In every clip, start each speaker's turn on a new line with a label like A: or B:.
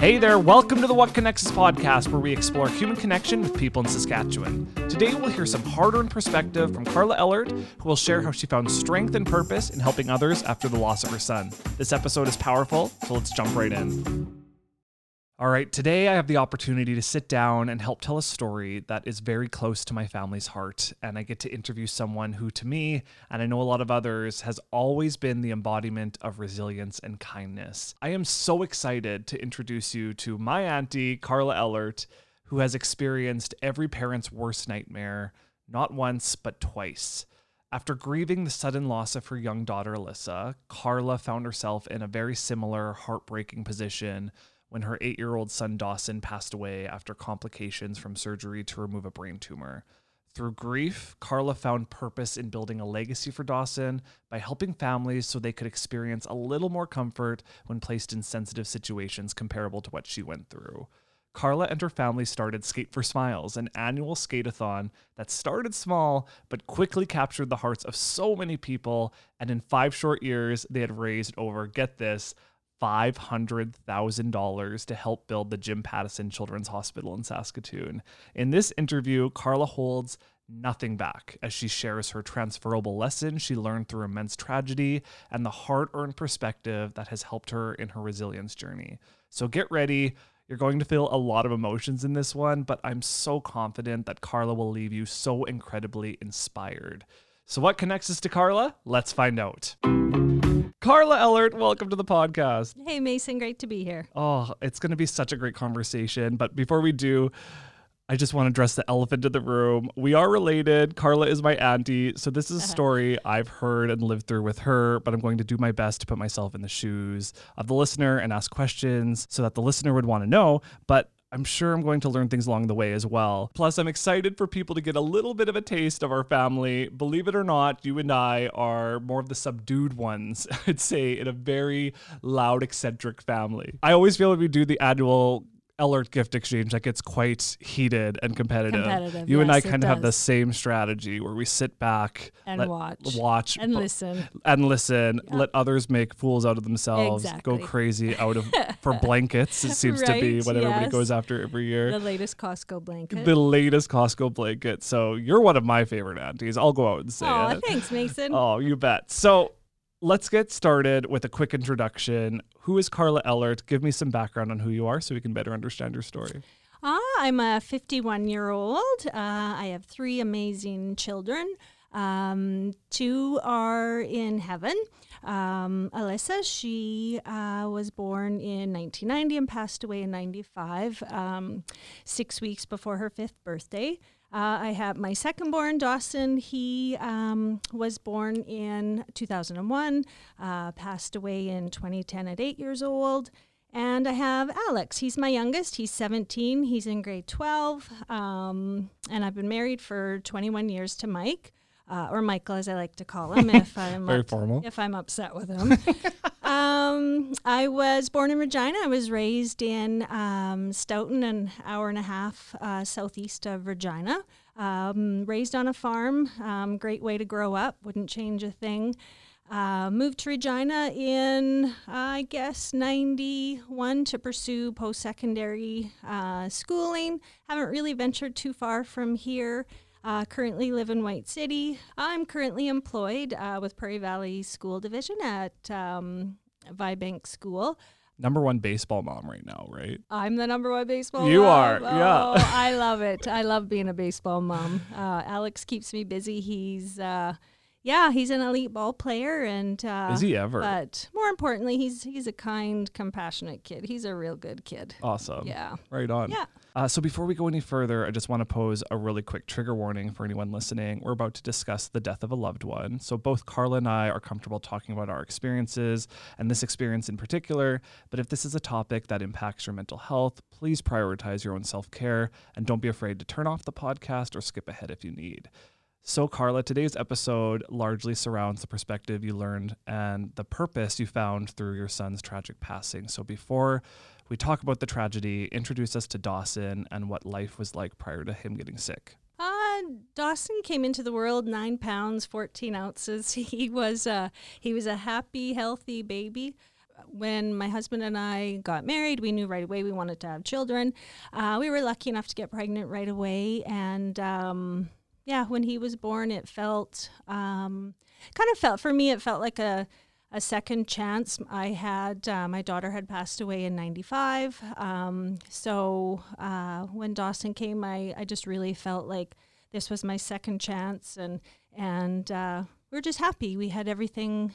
A: Hey there, welcome to the What Connects Us podcast, where we explore human connection with people in Saskatchewan. Today, we'll hear some hard earned perspective from Carla Ellert, who will share how she found strength and purpose in helping others after the loss of her son. This episode is powerful, so let's jump right in. All right, today I have the opportunity to sit down and help tell a story that is very close to my family's heart. And I get to interview someone who, to me, and I know a lot of others, has always been the embodiment of resilience and kindness. I am so excited to introduce you to my auntie, Carla Ellert, who has experienced every parent's worst nightmare, not once, but twice. After grieving the sudden loss of her young daughter, Alyssa, Carla found herself in a very similar, heartbreaking position when her eight year old son Dawson passed away after complications from surgery to remove a brain tumor. Through grief, Carla found purpose in building a legacy for Dawson by helping families so they could experience a little more comfort when placed in sensitive situations comparable to what she went through. Carla and her family started Skate for Smiles, an annual skateathon that started small but quickly captured the hearts of so many people. And in five short years, they had raised over, get this, $500,000 to help build the Jim Pattison Children's Hospital in Saskatoon. In this interview, Carla holds nothing back as she shares her transferable lessons she learned through immense tragedy and the hard earned perspective that has helped her in her resilience journey. So get ready. You're going to feel a lot of emotions in this one, but I'm so confident that Carla will leave you so incredibly inspired. So, what connects us to Carla? Let's find out. Carla Ellert, welcome to the podcast.
B: Hey, Mason, great to be here.
A: Oh, it's going to be such a great conversation. But before we do, I just want to address the elephant in the room. We are related. Carla is my auntie. So, this is a uh-huh. story I've heard and lived through with her, but I'm going to do my best to put myself in the shoes of the listener and ask questions so that the listener would want to know. But I'm sure I'm going to learn things along the way as well. Plus, I'm excited for people to get a little bit of a taste of our family. Believe it or not, you and I are more of the subdued ones, I'd say, in a very loud, eccentric family. I always feel like we do the annual Ellert gift exchange that gets quite heated and competitive.
B: Competitive,
A: you and I kind of have the same strategy where we sit back
B: And
A: let-
B: watch.
A: watch,
B: And
A: bu-
B: listen.
A: and listen. Let others make fools out of themselves. Go crazy out of for blankets. It seems to be
B: Right,
A: what everybody goes after every year
B: The latest Costco blanket.
A: the latest Costco blanket. So you're one of my favorite aunties. I'll go out and say
B: oh,
A: it.
B: thanks, Mason.
A: Oh, you bet. So let's get started with a quick introduction. Who is Carla Ellert? Give me some background on who you are so we can better understand your story.
B: Ah, I'm a 51 year old. Uh, I have three amazing children. Um, two are in heaven. Um, Alyssa, she uh, was born in 1990 and passed away in 95, um, six weeks before her fifth birthday. Uh, I have my second born, Dawson. He um, was born in 2001, uh, passed away in 2010 at eight years old. And I have Alex. He's my youngest. He's 17. He's in grade 12. Um, and I've been married for 21 years to Mike, uh, or Michael, as I like to call him, if I'm
A: Very
B: up-
A: formal.
B: if I'm upset with him. um, I was born in Regina. I was raised in um, Stoughton, an hour and a half uh, southeast of Regina. Um, raised on a farm. Um, great way to grow up. Wouldn't change a thing. Uh, moved to Regina in, I guess, 91 to pursue post secondary uh, schooling. Haven't really ventured too far from here. Uh, currently live in White City. I'm currently employed uh, with Prairie Valley School Division at um, Vibank School.
A: Number one baseball mom right now, right?
B: I'm the number one baseball
A: You
B: mom.
A: are, yeah.
B: Oh, I love it. I love being a baseball mom. Uh, Alex keeps me busy. He's, uh, yeah, he's an elite ball player, and uh,
A: Is he ever?
B: But more importantly, he's he's a kind, compassionate kid. He's a real good kid.
A: Awesome.
B: Yeah.
A: Right on.
B: Yeah.
A: Uh, so before we go any further, I just want to pose a really quick trigger warning for anyone listening. We're about to discuss the death of a loved one. So both Carla and I are comfortable talking about our experiences and this experience in particular. But if this is a topic that impacts your mental health, please prioritize your own self care and don't be afraid to turn off the podcast or skip ahead if you need. So, Carla, today's episode largely surrounds the perspective you learned and the purpose you found through your son's tragic passing. So, before we talk about the tragedy, introduce us to Dawson and what life was like prior to him getting sick.
B: Uh, Dawson came into the world nine pounds, fourteen ounces. He was uh, he was a happy, healthy baby. when my husband and I got married, we knew right away we wanted to have children. Uh, we were lucky enough to get pregnant right away. And um, yeah, when he was born, it felt um, kind of felt for me, it felt like a, a second chance. I had uh, my daughter had passed away in '95, um, so uh, when Dawson came, I, I just really felt like this was my second chance, and and uh, we are just happy. We had everything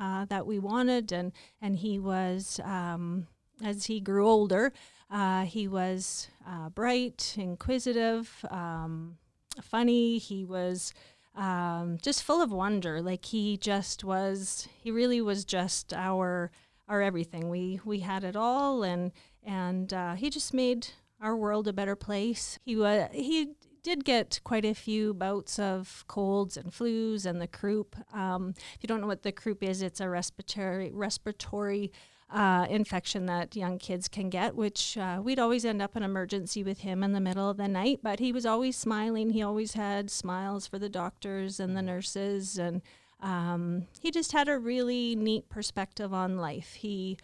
B: uh, that we wanted, and and he was um, as he grew older, uh, he was uh, bright, inquisitive, um, funny. He was um, just full of wonder. Like he just was. He really was just our our everything. We we had it all, and and uh, he just made our world a better place. He was he did get quite a few bouts of colds and flus and the croup. Um, if you don't know what the croup is, it's a respiratory respiratory uh, infection that young kids can get, which uh, we'd always end up in emergency with him in the middle of the night. But he was always smiling. He always had smiles for the doctors and the nurses, and um, he just had a really neat perspective on life. He,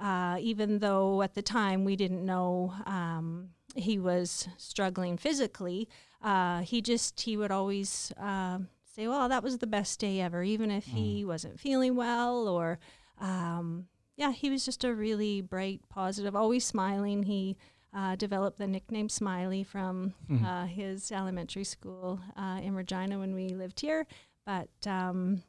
B: uh, even though at the time we didn't know um, he was struggling physically, uh, he just he would always uh, say, "Well, that was the best day ever," even if mm. he wasn't feeling well or. Um, yeah, he was just a really bright, positive, always smiling. He uh, developed the nickname Smiley from mm. uh, his elementary school uh, in Regina when we lived here. But um,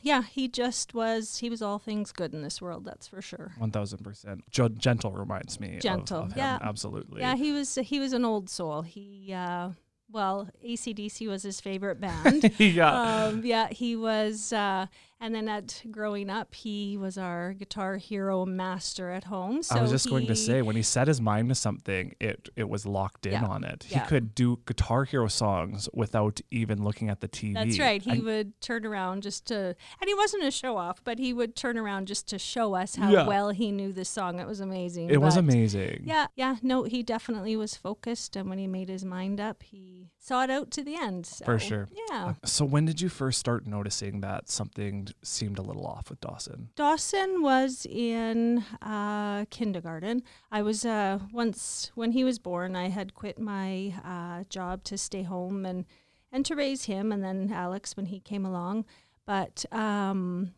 B: yeah, he just was. He was all things good in this world. That's for sure.
A: One thousand percent. Gentle reminds me.
B: Gentle.
A: Of, of
B: yeah.
A: Absolutely.
B: Yeah, he was. He was an old soul. He uh, well, ACDC was his favorite band.
A: yeah.
B: Um, yeah, he was, uh, and then at growing up, he was our guitar hero master at home. So
A: I was just
B: he,
A: going to say, when he set his mind to something, it it was locked in
B: yeah,
A: on it.
B: yeah.
A: He could do Guitar Hero songs without even looking at the TV.
B: That's right. He would turn around just to, and he wasn't a show off, but he would turn around just to show us how
A: Yeah.
B: well he knew the song. It was amazing.
A: It was amazing.
B: Yeah, yeah. No, he definitely was focused, and when he made his mind up, he saw it out to the end.
A: For sure.
B: Yeah.
A: So when did you first start noticing that something seemed a little off with Dawson?
B: Dawson was in uh, kindergarten. I was uh, once when he was born. I had quit my uh, job to stay home and and to raise him, and then Alex when he came along. But um,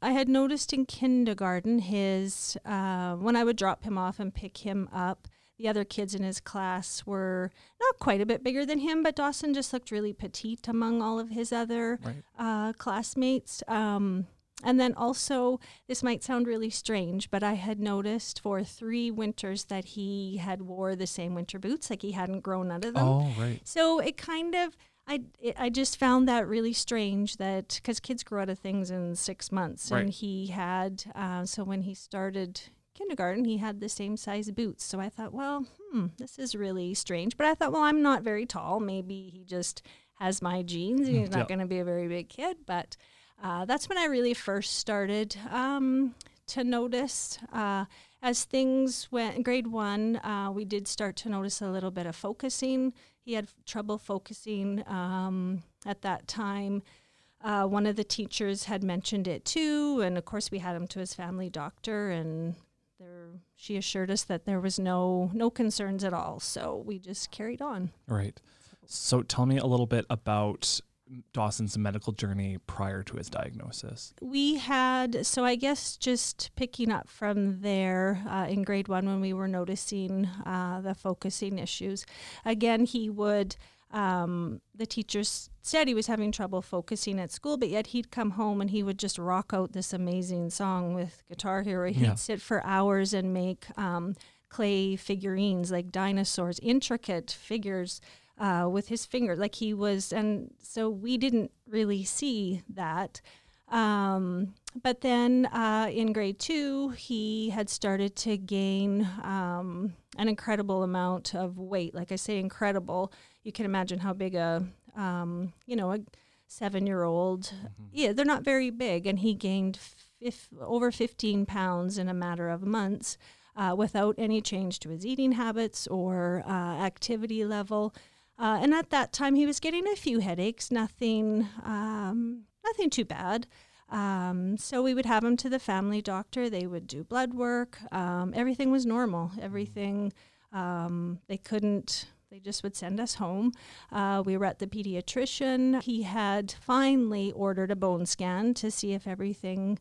B: I had noticed in kindergarten his uh, when I would drop him off and pick him up. The other kids in his class were not quite a bit bigger than him, but Dawson just looked really petite among all of his other
A: Right.
B: uh, classmates. Um, and then also, this might sound really strange, but I had noticed for three winters that he had wore the same winter boots, like he hadn't grown out of them.
A: Oh, right.
B: So it kind of, I, it, I just found that really strange that because kids grow out of things in six months,
A: Right.
B: and he had, uh, so when he started kindergarten, he had the same size boots. So I thought, well, hmm, this is really strange. But I thought, well, I'm not very tall. Maybe he just has my genes and he's not
A: Yeah.
B: going to be a very big kid. But uh, that's when I really first started um, to notice. Uh, as things went, grade one, uh, we did start to notice a little bit of focusing. He had trouble focusing um, at that time. Uh, one of the teachers had mentioned it too, and of course, we had him to his family doctor, and there, she assured us that there was no no concerns at all. So we just carried on.
A: Right. So tell me a little bit about Dawson's medical journey prior to his diagnosis.
B: We had, so I guess just picking up from there uh, in grade one when we were noticing uh, the focusing issues. Again, he would, um, the teachers said he was having trouble focusing at school, but yet he'd come home and he would just rock out this amazing song with Guitar Hero. He'd
A: Yeah.
B: sit for hours and make um, clay figurines like dinosaurs, intricate figures uh, with his finger. Like he was, and so we didn't really see that. Um, but then uh, in grade two, he had started to gain um, an incredible amount of weight. Like I say, incredible. You can imagine how big a, um, you know, a seven-year-old. Yeah, they're not very big, and he gained fif- over 15 pounds in a matter of months. Uh, without any change to his eating habits or uh, activity level. Uh, and at that time, he was getting a few headaches, nothing, um, nothing too bad. Um, so we would have him to the family doctor. They would do blood work. Um, everything was normal. Everything, um, they couldn't, they just would send us home. Uh, we were at the pediatrician. He had finally ordered a bone scan to see if everything,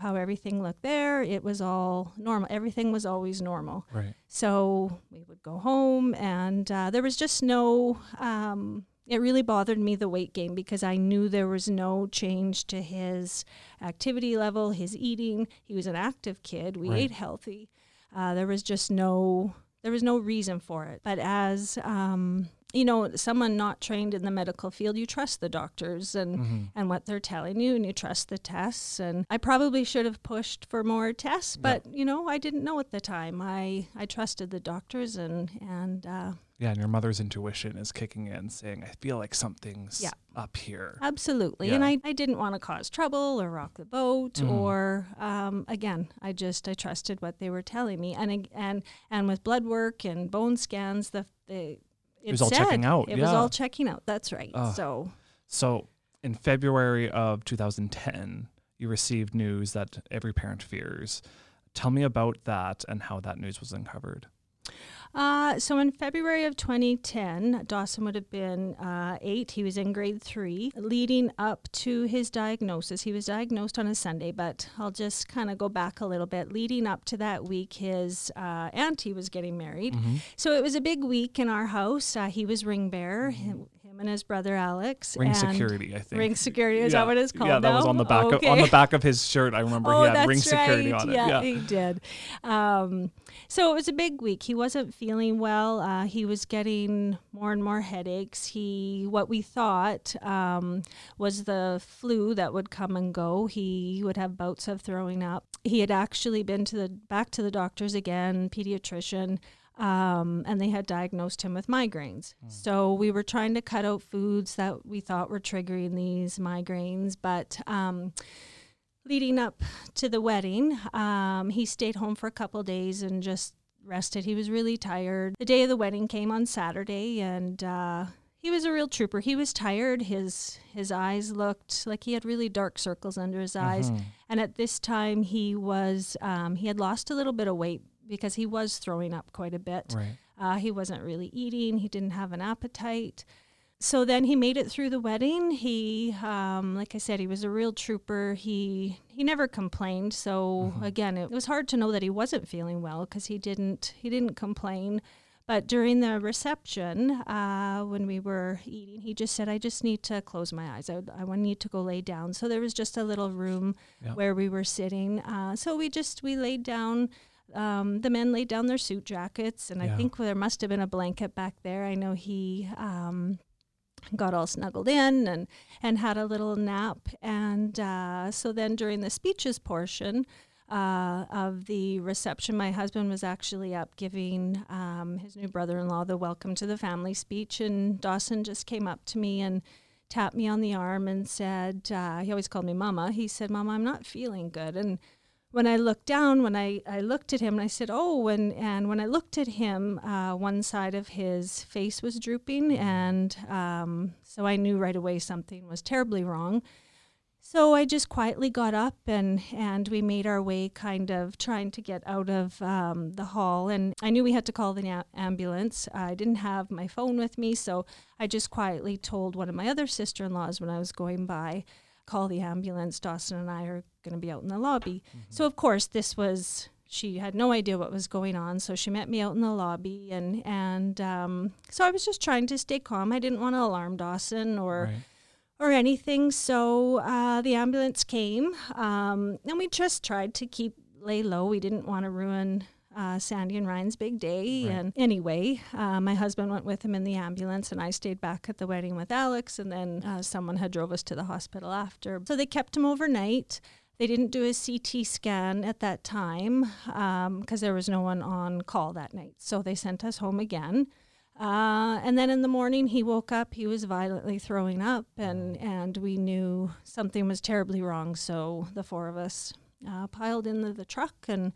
B: how everything looked there. It was all normal. Everything was always normal.
A: Right.
B: So we would go home, and uh, there was just no. Um, it really bothered me the weight gain because I knew there was no change to his activity level, his eating. He was an active kid. We
A: Right.
B: ate healthy. Uh, there was just no there was no reason for it. But as um, you know, someone not trained in the medical field, you trust the doctors and
A: Mm-hmm.
B: and what they're telling you, and you trust the tests. And I probably should have pushed for more tests, but you know, I didn't know at the time. I I trusted the doctors, and and uh,
A: Yeah, and your mother's intuition is kicking in, saying, "I feel like something's
B: Yeah.
A: up here."
B: Absolutely. And I, I didn't want to cause trouble or rock the boat
A: Mhm.
B: or um, again, I just I trusted what they were telling me. And and and with blood work and bone scans, the the it,
A: was all checking out,
B: It was all checking out. That's right.
A: Ugh.
B: So
A: So, in February of 2010, you received news that every parent fears. Tell me about that and how that news was uncovered.
B: Uh, so in February of 2010, Dawson would have been uh, eight. He was in grade three. Leading up to his diagnosis, he was diagnosed on a Sunday, but I'll just kind of go back a little bit. Leading up to that week, his uh, auntie was getting married. So it was a big week in our house. Uh, he was ring bearer, him, him and his brother Alex.
A: Ring security, I think.
B: Ring security, is
A: yeah.
B: that what it's called
A: Yeah, that was on the back of, on the back of his shirt. I remember
B: Oh,
A: he had
B: that's
A: ring security
B: right.
A: on it.
B: Yeah,
A: Yeah.
B: he did. Um, so it was a big week. He wasn't feeling well. Uh, he was getting more and more headaches. He, what we thought um, was the flu that would come and go. He would have bouts of throwing up. He had actually been to the back to the doctors again, pediatrician. Um, and they had diagnosed him with migraines. So we were trying to cut out foods that we thought were triggering these migraines, but um, leading up to the wedding, um, he stayed home for a couple days and just rested. He was really tired. The day of the wedding came on Saturday, and uh, he was a real trooper. He was tired. His his eyes looked like he had really dark circles under his eyes.
A: Mhm.
B: And at this time, he was um, he had lost a little bit of weight because he was throwing up quite a bit.
A: Right.
B: Uh, he wasn't really eating. He didn't have an appetite. So then he made it through the wedding. He, um, like I said, he was a real trooper. He he never complained. So again, it was hard to know that he wasn't feeling well because he didn't he didn't complain. But during the reception, uh, when we were eating, he just said, "I just need to close my eyes. I, I need to go lay down." So there was just a little room
A: Yeah.
B: where we were sitting. Uh, so we just we laid down. Um, the men laid down their suit jackets, and I think there must have been a blanket back there. I know he um, got all snuggled in and and had a little nap. And uh, so then during the speeches portion uh, of the reception, my husband was actually up giving um, his new brother-in-law the welcome to the family speech, and Dawson just came up to me and tapped me on the arm and said, uh, he always called me Mama. He said, Mama, I'm not feeling good. And when I looked down, when I, I looked at him and I said, Oh, and, and when I looked at him, uh, one side of his face was drooping. And um, so I knew right away something was terribly wrong. So I just quietly got up and, and we made our way, kind of trying to get out of um, the hall. And I knew we had to call the a- ambulance. I didn't have my phone with me, so I just quietly told one of my other sister in laws when I was going by, call the ambulance. Dawson and I are going to be out in the lobby. So, of course, this was. She had no idea what was going on, so she met me out in the lobby, and and um, so I was just trying to stay calm. I didn't want to alarm Dawson or
A: Right.
B: or anything. So uh, the ambulance came, um, and we just tried to keep lay low. We didn't want to ruin uh, Sandy and Ryan's big day.
A: Right.
B: And anyway, uh, my husband went with him in the ambulance, and I stayed back at the wedding with Alex. And then uh, someone had drove us to the hospital after. So they kept him overnight. They didn't do a CT scan at that time because there was no one on call that night. So they sent us home again. Uh, and then in the morning, he woke up. He was violently throwing up, and, and we knew something was terribly wrong. So the four of us uh, piled into the truck and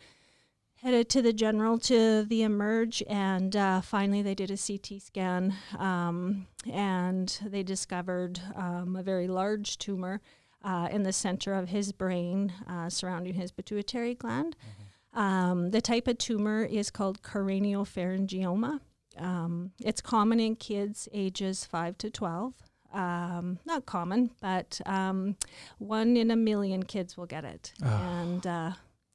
B: headed to the general to the emerge. And uh, finally, they did a CT scan, um, and they discovered um, a very large tumor. Uh, in the center of his brain, uh, surrounding his pituitary gland. Um, the type of tumor is called craniopharyngioma. Um, it's common in kids ages 5 to 12. Um, not common, but um, one in a million kids will get it. And uh,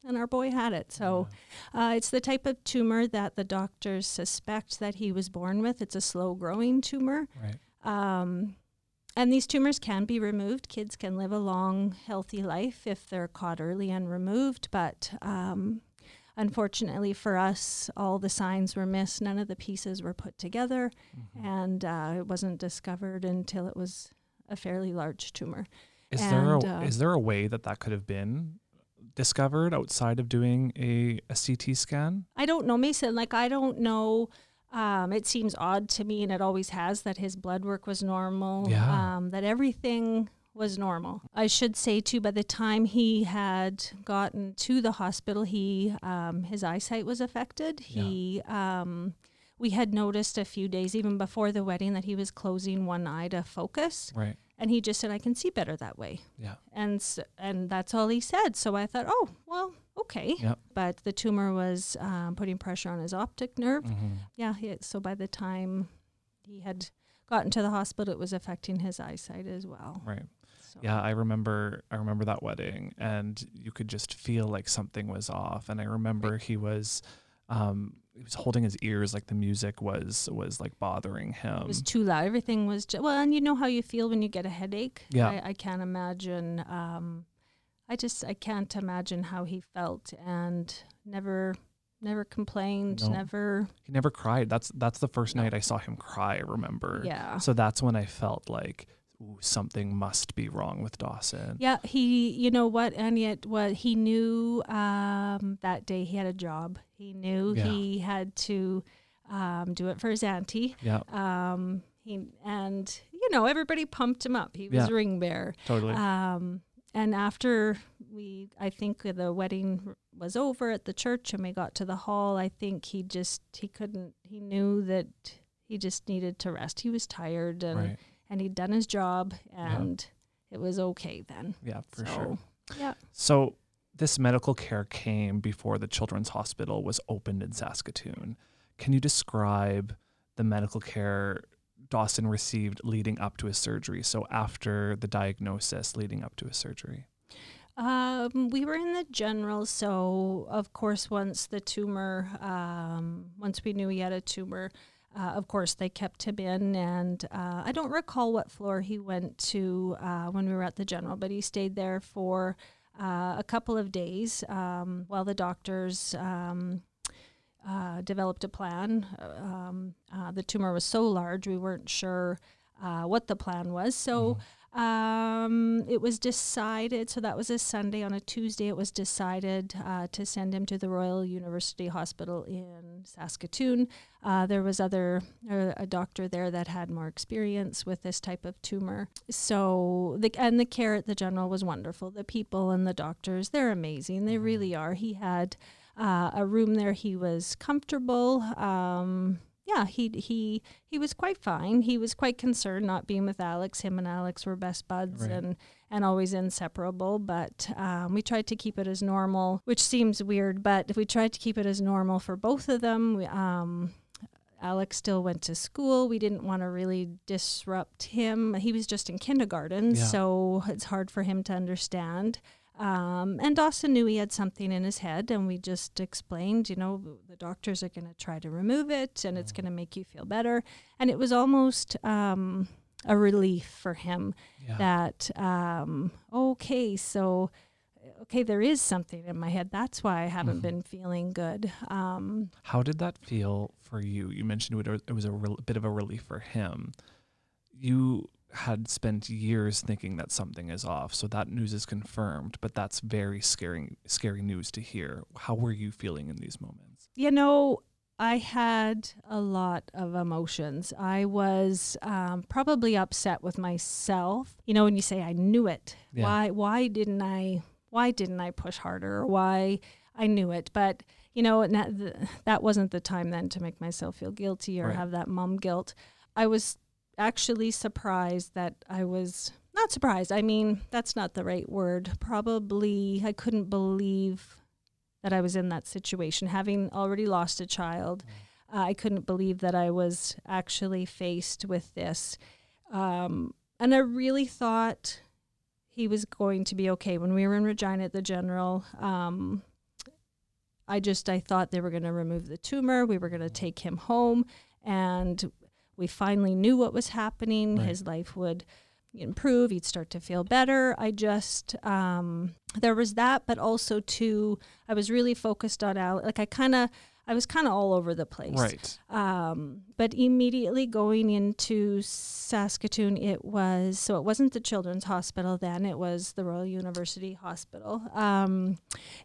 B: and our boy had it. So uh, it's the type of tumor that the doctors suspect that he was born with. It's a slow growing tumor.
A: Right.
B: Um, and these tumors can be removed. Kids can live a long, healthy life if they're caught early and removed. But um, unfortunately for us, all the signs were missed. None of the pieces were put together.
A: Mm-hmm.
B: And uh, it wasn't discovered until it was a fairly large tumor.
A: Is there a,
B: uh,
A: is there a way that that could have been discovered outside of doing a, a CT scan?
B: I don't know, Mason. Like, I don't know. Um, it seems odd to me, and it always has, that his blood work was normal,
A: Yeah.
B: um, that everything was normal. I should say, too, by the time he had gotten to the hospital, he um, his eyesight was affected.
A: Yeah.
B: He um, we had noticed a few days, even before the wedding, that he was closing one eye to focus,
A: Right.
B: And he just said, "I can see better that way."
A: Yeah.
B: and s- and that's all he said. So I thought, oh well, okay.
A: Yep.
B: But the tumor was um, putting pressure on his optic nerve.
A: hmm
B: Yeah. He, so by the time he had gotten to the hospital, it was affecting his eyesight as well.
A: Right.
B: So.
A: Yeah, I remember I remember that wedding and you could just feel like something was off and I remember he was um he was holding his ears like the music was was like bothering him.
B: It was too loud. Everything was ju- well, and you know how you feel when you get a headache.
A: Yeah.
B: I, I can't imagine. Um, I just I can't imagine how he felt, and never, never complained.
A: No.
B: Never.
A: he never cried. That's that's the first
B: No.
A: night I saw him cry, I remember.
B: Yeah.
A: So that's when I felt like something must be wrong with Dawson.
B: Yeah, he, you know what, and yet what he knew um, that day he had a job. He knew
A: Yeah.
B: he had to um, do it for his auntie.
A: Yeah,
B: Um, he and you know everybody pumped him up. He was
A: Yeah.
B: ring bearer.
A: totally.
B: Um, and after we, I think the wedding was over at the church and we got to the hall. I think he just he couldn't. He knew that he just needed to rest. He was tired and
A: right.
B: And he'd done his job
A: Yeah.
B: and it was okay then.
A: Yeah, for
B: so,
A: sure.
B: Yeah.
A: So this medical care came before the Children's Hospital was opened in Saskatoon. Can you describe the medical care Dawson received leading up to his surgery? So after the diagnosis leading up to his surgery.
B: Um, we were in the general, so of course, once the tumor, um, once we knew he had a tumor, uh, of course they kept him in, and uh, I don't recall what floor he went to uh, when we were at the general, but he stayed there for uh, a couple of days um, while the doctors. Um, uh, developed a plan. Um, uh, the tumor was so large, we weren't sure what the plan was. So um, it was decided, so that was a Sunday. On a Tuesday, it was decided uh, to send him to the Royal University Hospital in Saskatoon. Uh, there was other uh, a doctor there that had more experience with this type of tumor. So the and the care at the general was wonderful. The people and the doctors, they're amazing. They really are. He had uh, a room there. He was comfortable. Um, yeah, he he he was quite fine. He was quite concerned not being with Alex. Him and Alex were best buds
A: Right.
B: and and always inseparable. But um, we tried to keep it as normal, which seems weird, but we tried to keep it as normal for both of them. We, um, Alex still went to school. We didn't want to really disrupt him. He was just in kindergarten,
A: Yeah.
B: so it's hard for him to understand. Um, and Dawson knew he had something in his head, and we just explained, you know, the doctors are going to try to remove it, and it's going to make you feel better. And it was almost um, a relief for him
A: Yeah.
B: that, um, okay, so, okay, there is something in my head. That's why I haven't
A: Mhm.
B: been feeling good. Um,
A: How did that feel for you? You mentioned it was, a rel- bit of a relief for him. You had spent years thinking that something is off, so that news is confirmed. But that's very scary, scary news to hear. How were you feeling in these moments?
B: You know, I had a lot of emotions. I was um, probably upset with myself. You know, when you say I knew it,
A: Yeah.
B: why why didn't I why didn't I push harder? Why I knew it, but you know, that, that wasn't the time then to make myself feel guilty or
A: Right.
B: have that mom guilt. I was actually surprised that I was not surprised. I mean, that's not the right word. Probably I couldn't believe that I was in that situation, having already lost a child. Uh, I couldn't believe that I was actually faced with this. Um, and I really thought he was going to be okay. When we were in Regina at the General, um, I just I thought they were going to remove the tumor. We were going to take him home, and we finally knew what was happening.
A: Right.
B: His life would improve. He'd start to feel better. I just um, there was that, but also too, I was really focused on Al. Like I kind of. I was kind of all over the place.
A: Right.
B: Um, but immediately going into Saskatoon, it was so it wasn't the Children's Hospital then; it was the Royal University Hospital, um,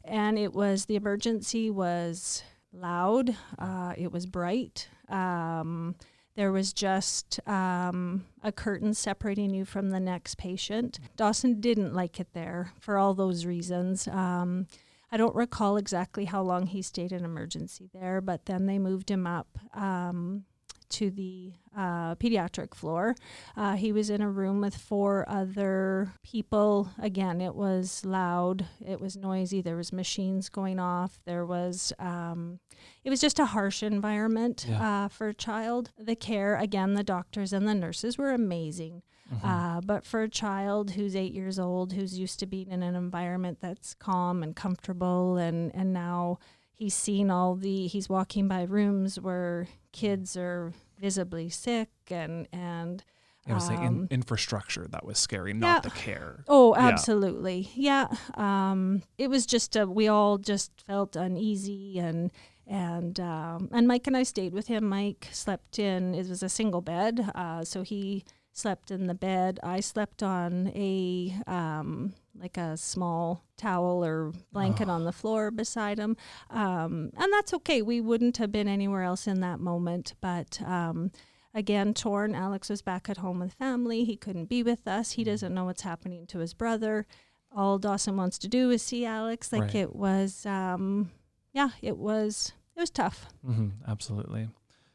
B: and it was the emergency was loud. Uh, it was bright. Um, there was just um, a curtain separating you from the next patient. Dawson didn't like it there for all those reasons. Um, I don't recall exactly how long he stayed in emergency there, but then they moved him up um, to the uh, pediatric floor. Uh, he was in a room with four other people. Again, it was loud, it was noisy, there was machines going off, there was. Um, it was just a harsh environment
A: Yeah.
B: uh, for a child. The care, again, the doctors and the nurses were amazing.
A: Mhm.
B: Uh, but for a child who's eight years old, who's used to being in an environment that's calm and comfortable, and, and now he's seen all the, he's walking by rooms where kids are visibly sick and, and,
A: it was the in-
B: um,
A: infrastructure that was scary,
B: yeah.
A: not the care.
B: Oh,
A: Yeah.
B: absolutely. Yeah. Um, it was just a, we all just felt uneasy and and um, and Mike and I stayed with him. Mike slept in it was a single bed, uh, so he slept in the bed. I slept on a um, like a small towel or blanket on the floor beside him, um, and that's okay. We wouldn't have been anywhere else in that moment, but. Um, again torn alex was back at home with family he couldn't be with us he doesn't know what's happening to his brother all dawson wants to do is see alex like
A: Right.
B: it was um yeah it was it was tough
A: hmm absolutely.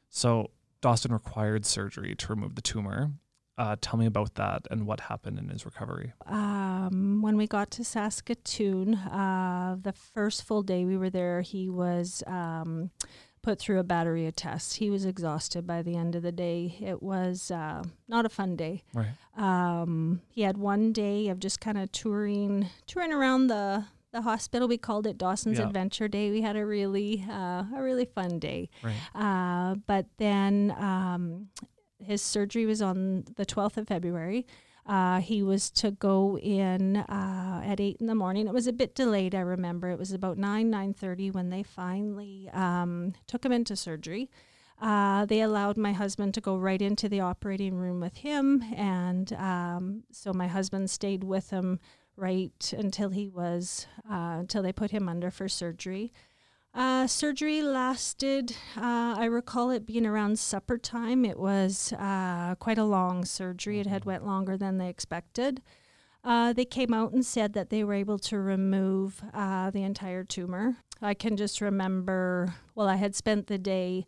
A: So Dawson required surgery to remove the tumor. Uh, tell me about that and what happened in his recovery.
B: um, when we got to Saskatoon, uh, the first full day we were there, he was um, put through a battery of tests. He was exhausted by the end of the day. It was uh, not a fun day.
A: Right.
B: Um, he had one day of just kind of touring, touring around the the hospital. We called it Dawson's
A: Yeah.
B: Adventure Day. We had a really, uh, a really fun day.
A: Right.
B: Uh, but then um, his surgery was on the 12th of February. Uh, he was to go in uh, at eight in the morning. It was a bit delayed. I remember it was about nine nine thirty when they finally um, took him into surgery. Uh, they allowed my husband to go right into the operating room with him, and um, so my husband stayed with him right until he was uh, until they put him under for surgery. Uh, surgery lasted, uh, I recall it being around supper time. It was uh, quite a long surgery. It had went longer than they expected. Uh, they came out and said that they were able to remove uh, the entire tumor. I can just remember, well, I had spent the day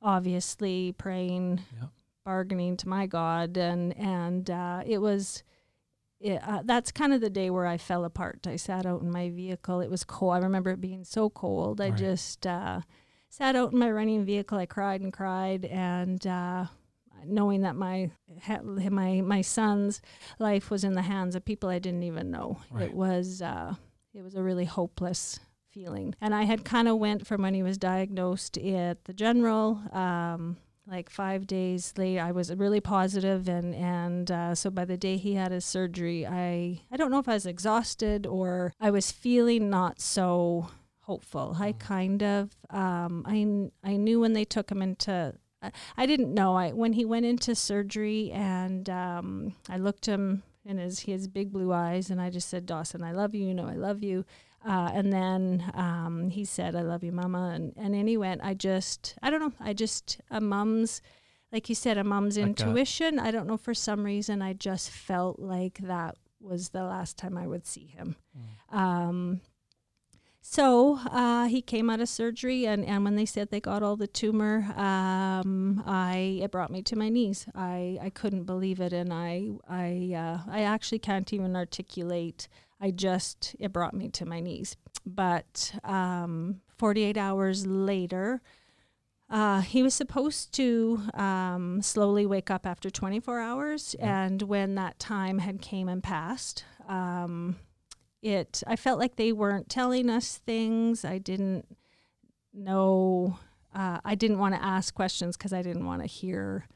B: obviously praying,
A: Yep.
B: bargaining to my God, and, and uh, it was it, uh, that's kind of the day where I fell apart. I sat out in my vehicle. It was cold. I remember it being so cold. I
A: Right.
B: just uh, sat out in my running vehicle. I cried and cried, and uh, knowing that my my my son's life was in the hands of people I didn't even know.
A: Right.
B: It was uh, it was a really hopeless feeling. And I had kind of went from when he was diagnosed at the general. Um, like five days late I was really positive, and and uh, so by the day he had his surgery, I I don't know if I was exhausted or I was feeling not so hopeful. I kind of um, I I knew when they took him into I- I didn't know. I when he went into surgery and um, I looked him in his his big blue eyes and I just said Dawson I love you you know I love you uh, and then um, he said I love you mama and and then he went I just I don't know I just a mom's like you said a mom's
A: gut.
B: intuition I don't know for some reason I just felt like that was the last time I would see him
A: Mm.
B: um, So uh, he came out of surgery, and, and when they said they got all the tumor, um, I it brought me to my knees. I, I couldn't believe it, and I I uh, I actually can't even articulate. I just it brought me to my knees. But um, 48 hours later, uh, he was supposed to um, slowly wake up after 24 hours, and when that time had came and passed, um, it I felt like they weren't telling us things. I didn't know. Uh, I didn't want to ask questions because I didn't want to hear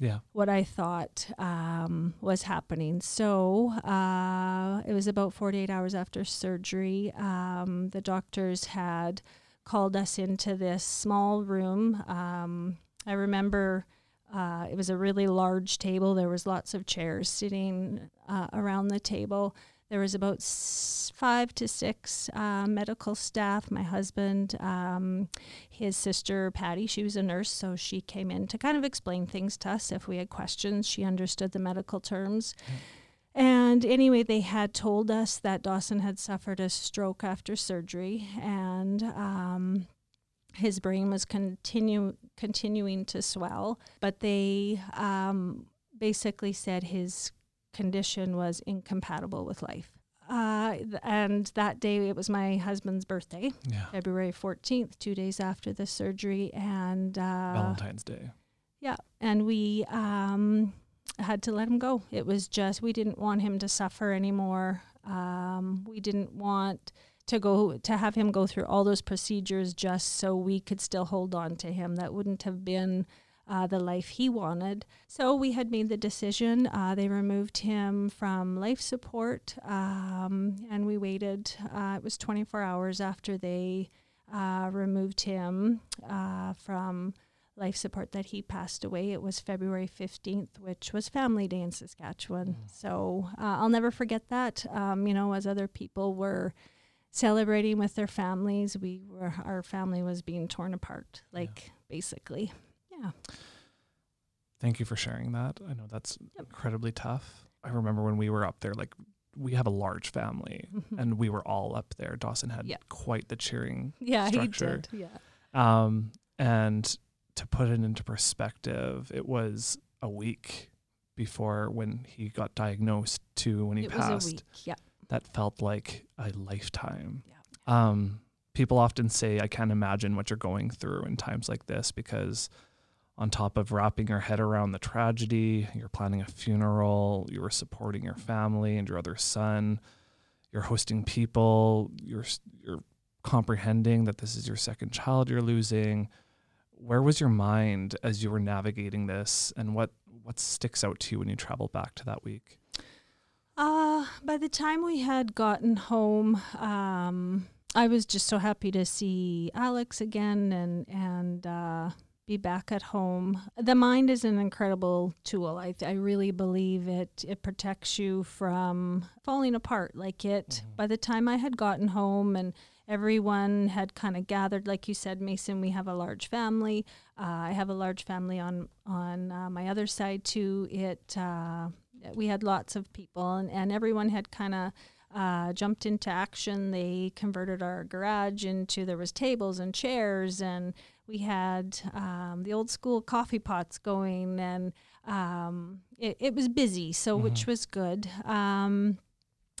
A: Yeah.
B: what I thought um, was happening. So uh, it was about 48 hours after surgery. Um, the doctors had called us into this small room. Um, I remember uh, it was a really large table. There was lots of chairs sitting uh, around the table. There was about s- five to six uh, medical staff. My husband, um, his sister Patty, she was a nurse, so she came in to kind of explain things to us if we had questions. She understood the medical terms. And anyway, they had told us that Dawson had suffered a stroke after surgery, and um, his brain was continue continuing to swell. But they um, basically said his condition was incompatible with life. Uh, and that day, it was my husband's birthday,
A: Yeah.
B: February 14th, two days after the surgery. And uh,
A: Valentine's Day.
B: yeah, and we um, had to let him go. It was just we didn't want him to suffer anymore. Um, we didn't want to go to have him go through all those procedures just so we could still hold on to him. That wouldn't have been uh, the life he wanted. So we had made the decision. Uh, they removed him from life support, um, and we waited. Uh, it was 24 hours after they uh, removed him uh, from life support that he passed away. It was February 15th, which was Family Day in Saskatchewan. So uh, I'll never forget that. Um, you know, as other people were celebrating with their families, we were our family was being torn apart, like basically. Yeah.
A: Thank you for sharing that. I know that's
B: Yep.
A: incredibly tough. I remember when we were up there, like we have a large family
B: Mhm.
A: and we were all up there. Dawson had
B: Yeah.
A: quite the cheering.
B: yeah,
A: structure.
B: he did. Yeah.
A: Um, and to put it into perspective, it was a week before when he got diagnosed to when he
B: it
A: passed.
B: was a week. Yeah.
A: That felt like a lifetime.
B: Yeah.
A: Um, people often say, I can't imagine what you're going through in times like this because, on top of wrapping your head around the tragedy, you're planning a funeral, you were supporting your family and your other son, you're hosting people, you're, you're comprehending that this is your second child you're losing. Where was your mind as you were navigating this, and what, what sticks out to you when you travel back to that week?
B: Uh, by the time we had gotten home, um, I was just so happy to see Alex again and and uh, be back at home. The mind is an incredible tool. I I really believe it it protects you from falling apart. Like it. By the time I had gotten home and everyone had kind of gathered, like you said, Mason, we have a large family. Uh, I have a large family on on uh, my other side too. It uh, we had lots of people, and, and everyone had kind of uh, jumped into action. They converted our garage into there was tables and chairs, and we had um, the old school coffee pots going, and um, it, it was busy, so which was good. Um,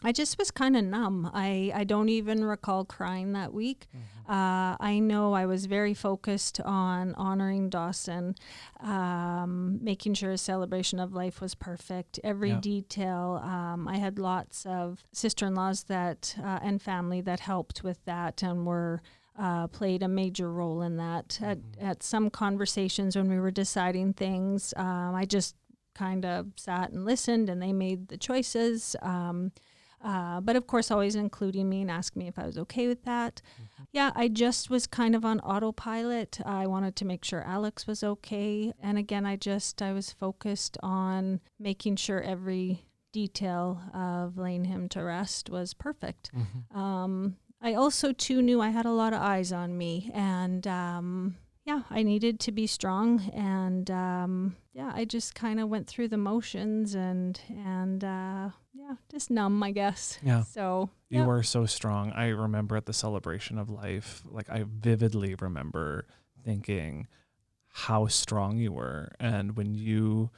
B: I just was kind of numb. I, I don't even recall crying that week. Uh, I know I was very focused on honoring Dawson, um, making sure his celebration of life was perfect. Every
A: Yeah.
B: detail. Um, I had lots of sister-in-laws that uh, and family that helped with that and were uh, played a major role in that. At, at some conversations when we were deciding things, um, I just kind of sat and listened, and they made the choices. Um, uh, but of course, always including me and asking me if I was okay with that. Yeah, I just was kind of on autopilot. I wanted to make sure Alex was okay. And again, I just, I was focused on making sure every detail of laying him to rest was perfect. Um, I also, too, knew I had a lot of eyes on me. And um, yeah, I needed to be strong. And um, yeah, I just kind of went through the motions and, and, uh, yeah, just numb, I guess.
A: Yeah.
B: So
A: You
B: yeah.
A: were so strong. I remember at the celebration of life, like I vividly remember thinking how strong you were. And when you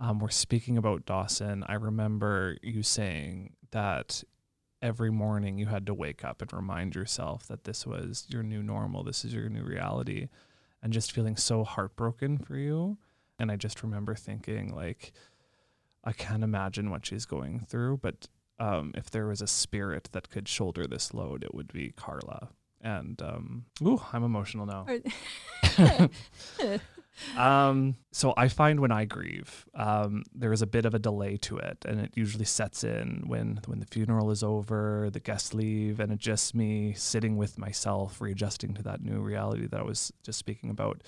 A: um, were speaking about Dawson, I remember you saying that every morning you had to wake up and remind yourself that this was your new normal, this is your new reality, and just feeling so heartbroken for you. And I just remember thinking, like, I can't imagine what she's going through, but um, if there was a spirit that could shoulder this load, it would be Carla. And um, ooh, I'm emotional now. Um, so I find when I grieve, um, there is a bit of a delay to it, and it usually sets in when when the funeral is over, the guests leave, and it's just me sitting with myself, readjusting to that new reality that I was just speaking about.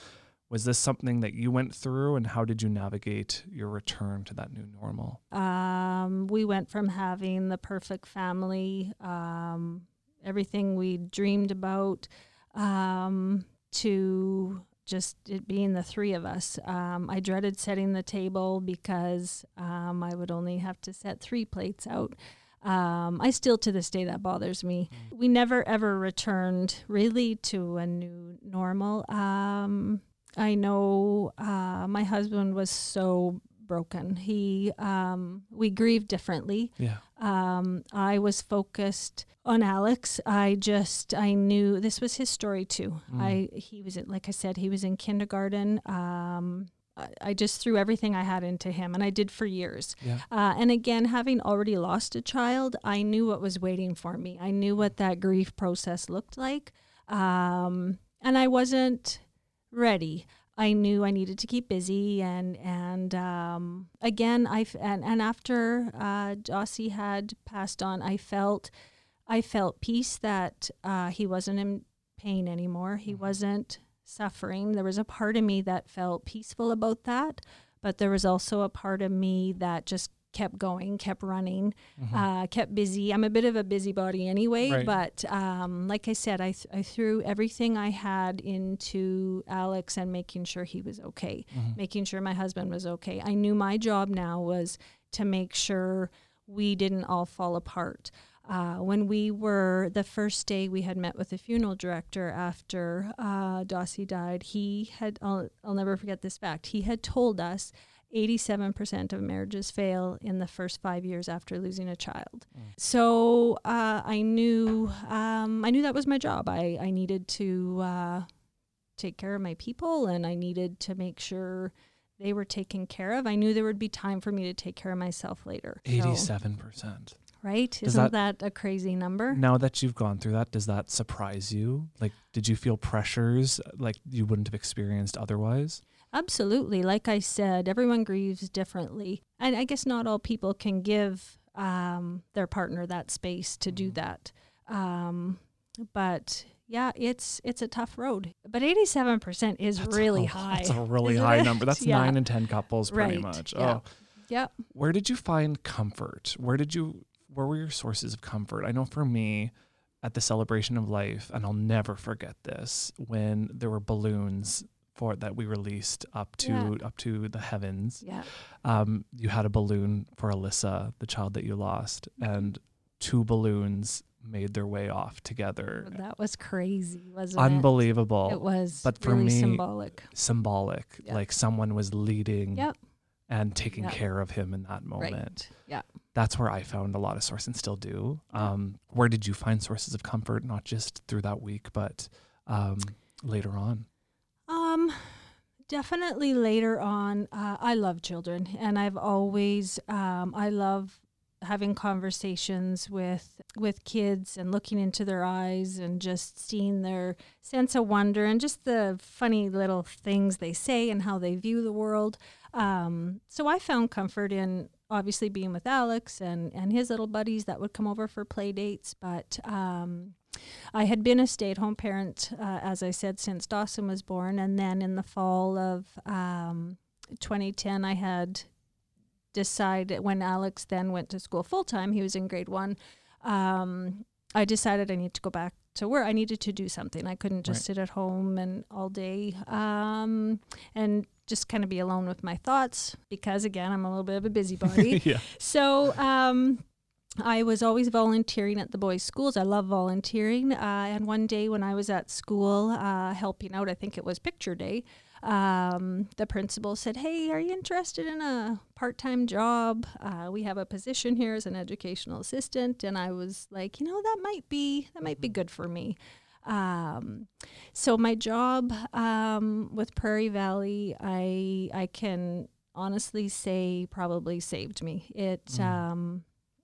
A: Was this something that you went through, and how did you navigate your return to that new normal?
B: Um, we went from having the perfect family, um, everything we dreamed about, um, to just it being the three of us. Um, I dreaded setting the table because um, I would only have to set three plates out. Um, I still to this day that bothers me. We never ever returned really to a new normal. Um, I know uh, my husband was so broken. He um, we grieved differently.
A: Yeah.
B: Um, I was focused on Alex. I just I knew this was his story too.
A: Mm.
B: I he was like I said he was in kindergarten. Um, I, I just threw everything I had into him, and I did for years.
A: Yeah.
B: Uh, and again, having already lost a child, I knew what was waiting for me. I knew what that grief process looked like, um, and I wasn't ready. I knew I needed to keep busy, and and um, again, I f- and and after uh, Dossie had passed on, I felt I felt peace that uh, he wasn't in pain anymore. He wasn't suffering. There was a part of me that felt peaceful about that, but there was also a part of me that just kept going, kept running,
A: Mhm.
B: uh, kept busy. I'm a bit of a busybody anyway,
A: Right.
B: but um, like I said, I, th- I threw everything I had into Alex and making sure he was okay,
A: Mhm.
B: making sure my husband was okay. I knew my job now was to make sure we didn't all fall apart. Uh, when we were the first day we had met with the funeral director after uh, Dossie died, he had, I'll, I'll never forget this fact, he had told us 87% of marriages fail in the first five years after losing a child.
A: Mm.
B: So uh, I knew um, I knew that was my job. I, I needed to uh, take care of my people and I needed to make sure they were taken care of. I knew there would be time for me to take care of myself later.
A: Eighty-seven percent.
B: right?
A: Does
B: Isn't that, a crazy number?
A: Now that you've gone through that, does that surprise you? Like, did you feel pressures like you wouldn't have experienced otherwise?
B: Absolutely. Like I said, everyone grieves differently. And I guess not all people can give um, their partner that space to do
A: Mhm.
B: that. Um, but yeah, it's it's a tough road. But 87% is
A: That's
B: really
A: a,
B: high.
A: That's a really high
B: it?
A: number. That's
B: Yeah.
A: nine in ten couples, pretty
B: Right,
A: much.
B: yeah.
A: Oh,
B: Yep.
A: where did you find comfort? Where did you? Where were your sources of comfort? I know for me, at the celebration of life, and I'll never forget this when there were balloons for that we released up to
B: Yeah.
A: up to the heavens.
B: Yeah.
A: Um, you had a balloon for Alyssa, the child that you lost, and two balloons made their way off together.
B: That was crazy, wasn't
A: Unbelievable.
B: it? It was
A: But for
B: really
A: me,
B: symbolic.
A: symbolic.
B: Yeah.
A: Like someone was leading
B: Yep.
A: and taking
B: Yep.
A: care of him in that moment.
B: Right. Yeah.
A: That's where I found a lot of source and still do. Um, where did you find sources of comfort, not just through that week, but um, later on?
B: Um, definitely later on. Uh, I love children, and I've always um, I love having conversations with with kids and looking into their eyes and just seeing their sense of wonder and just the funny little things they say and how they view the world. Um, so I found comfort in obviously being with Alex and and his little buddies that would come over for play dates, but um, I had been a stay at home parent, uh, as I said, since Dawson was born. And then in the fall of um, 2010, I had decided, when Alex then went to school full time, he was in grade one. Um, I decided I need to go back to work. I needed to do something. I couldn't just
A: Right.
B: sit at home and all day um, and just kind of be alone with my thoughts because, again, I'm a little bit of a busybody.
A: yeah.
B: So um, I was always volunteering at the boys' schools. I love volunteering. Uh, and one day when I was at school uh, helping out, I think it was picture day, um, the principal said, Hey, are you interested in a part time job? Uh, we have a position here as an educational assistant. And I was like, You know, that might be, that might be good for me. Um, so my job um, with Prairie Valley, I I can honestly say probably saved me. It mm.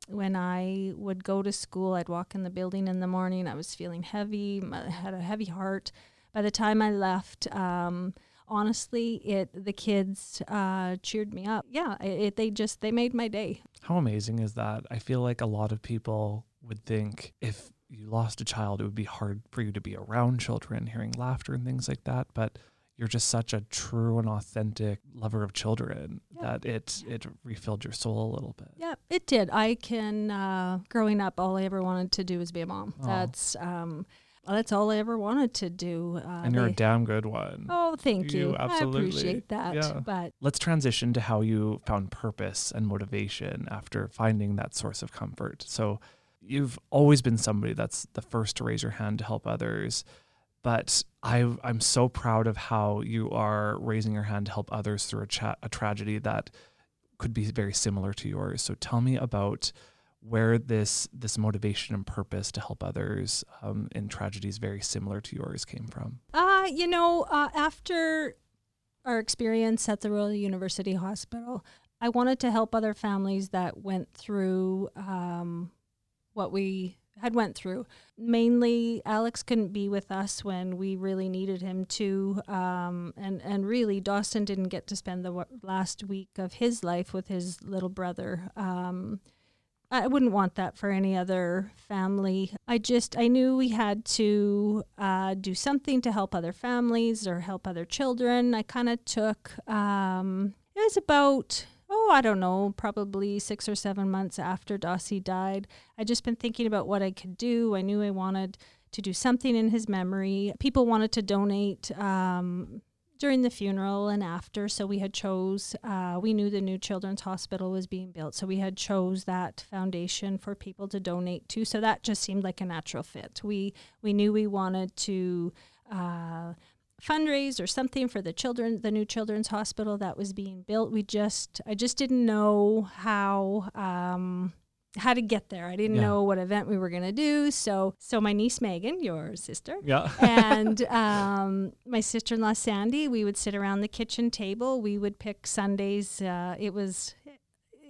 B: When I would go to school, I'd walk in the building in the morning. I was feeling heavy. I had a heavy heart. By the time I left, um, honestly, it the kids uh, cheered me up. Yeah, it, they just they made my day.
A: How amazing is that? I feel like a lot of people would think if you lost a child, it would be hard for you to be around children, hearing laughter and things like that. But you're just such a true and authentic lover of children yeah. that it it refilled your soul a little bit.
B: Yeah, it did. I can uh, growing up, all I ever wanted to do was be a mom. Oh. That's um, that's all I ever wanted to do.
A: Uh, and you're they, a damn good one.
B: Oh, thank you. you. Absolutely. I appreciate that. Yeah. But
A: let's transition to how you found purpose and motivation after finding that source of comfort. So you've always been somebody that's the first to raise your hand to help others. But I, I'm so proud of how you are raising your hand to help others through a, cha- a tragedy that could be very similar to yours. So tell me about where this this motivation and purpose to help others um, in tragedies very similar to yours came from.
B: Uh, you know, uh, after our experience at the Royal University Hospital, I wanted to help other families that went through um, what we had went through. Mainly, Alex couldn't be with us when we really needed him to, um, and and really, Dawson didn't get to spend the w- last week of his life with his little brother. Um, I wouldn't want that for any other family. I just I knew we had to uh, do something to help other families or help other children. I kind of took um, it was about oh, I don't know, probably six or seven months after Dossie died. I'd just been thinking about what I could do. I knew I wanted to do something in his memory. People wanted to donate um, during the funeral and after, so we had chose. Uh, we knew the new children's hospital was being built, so we had chose that foundation for people to donate to. So that just seemed like a natural fit. We we knew we wanted to. Uh, fundraise or something for the children the new children's hospital that was being built we just i just didn't know how um how to get there i didn't yeah. know what event we were going to do so so my niece megan your sister
A: yeah
B: and um my sister-in-law sandy we would sit around the kitchen table we would pick sundays uh, it was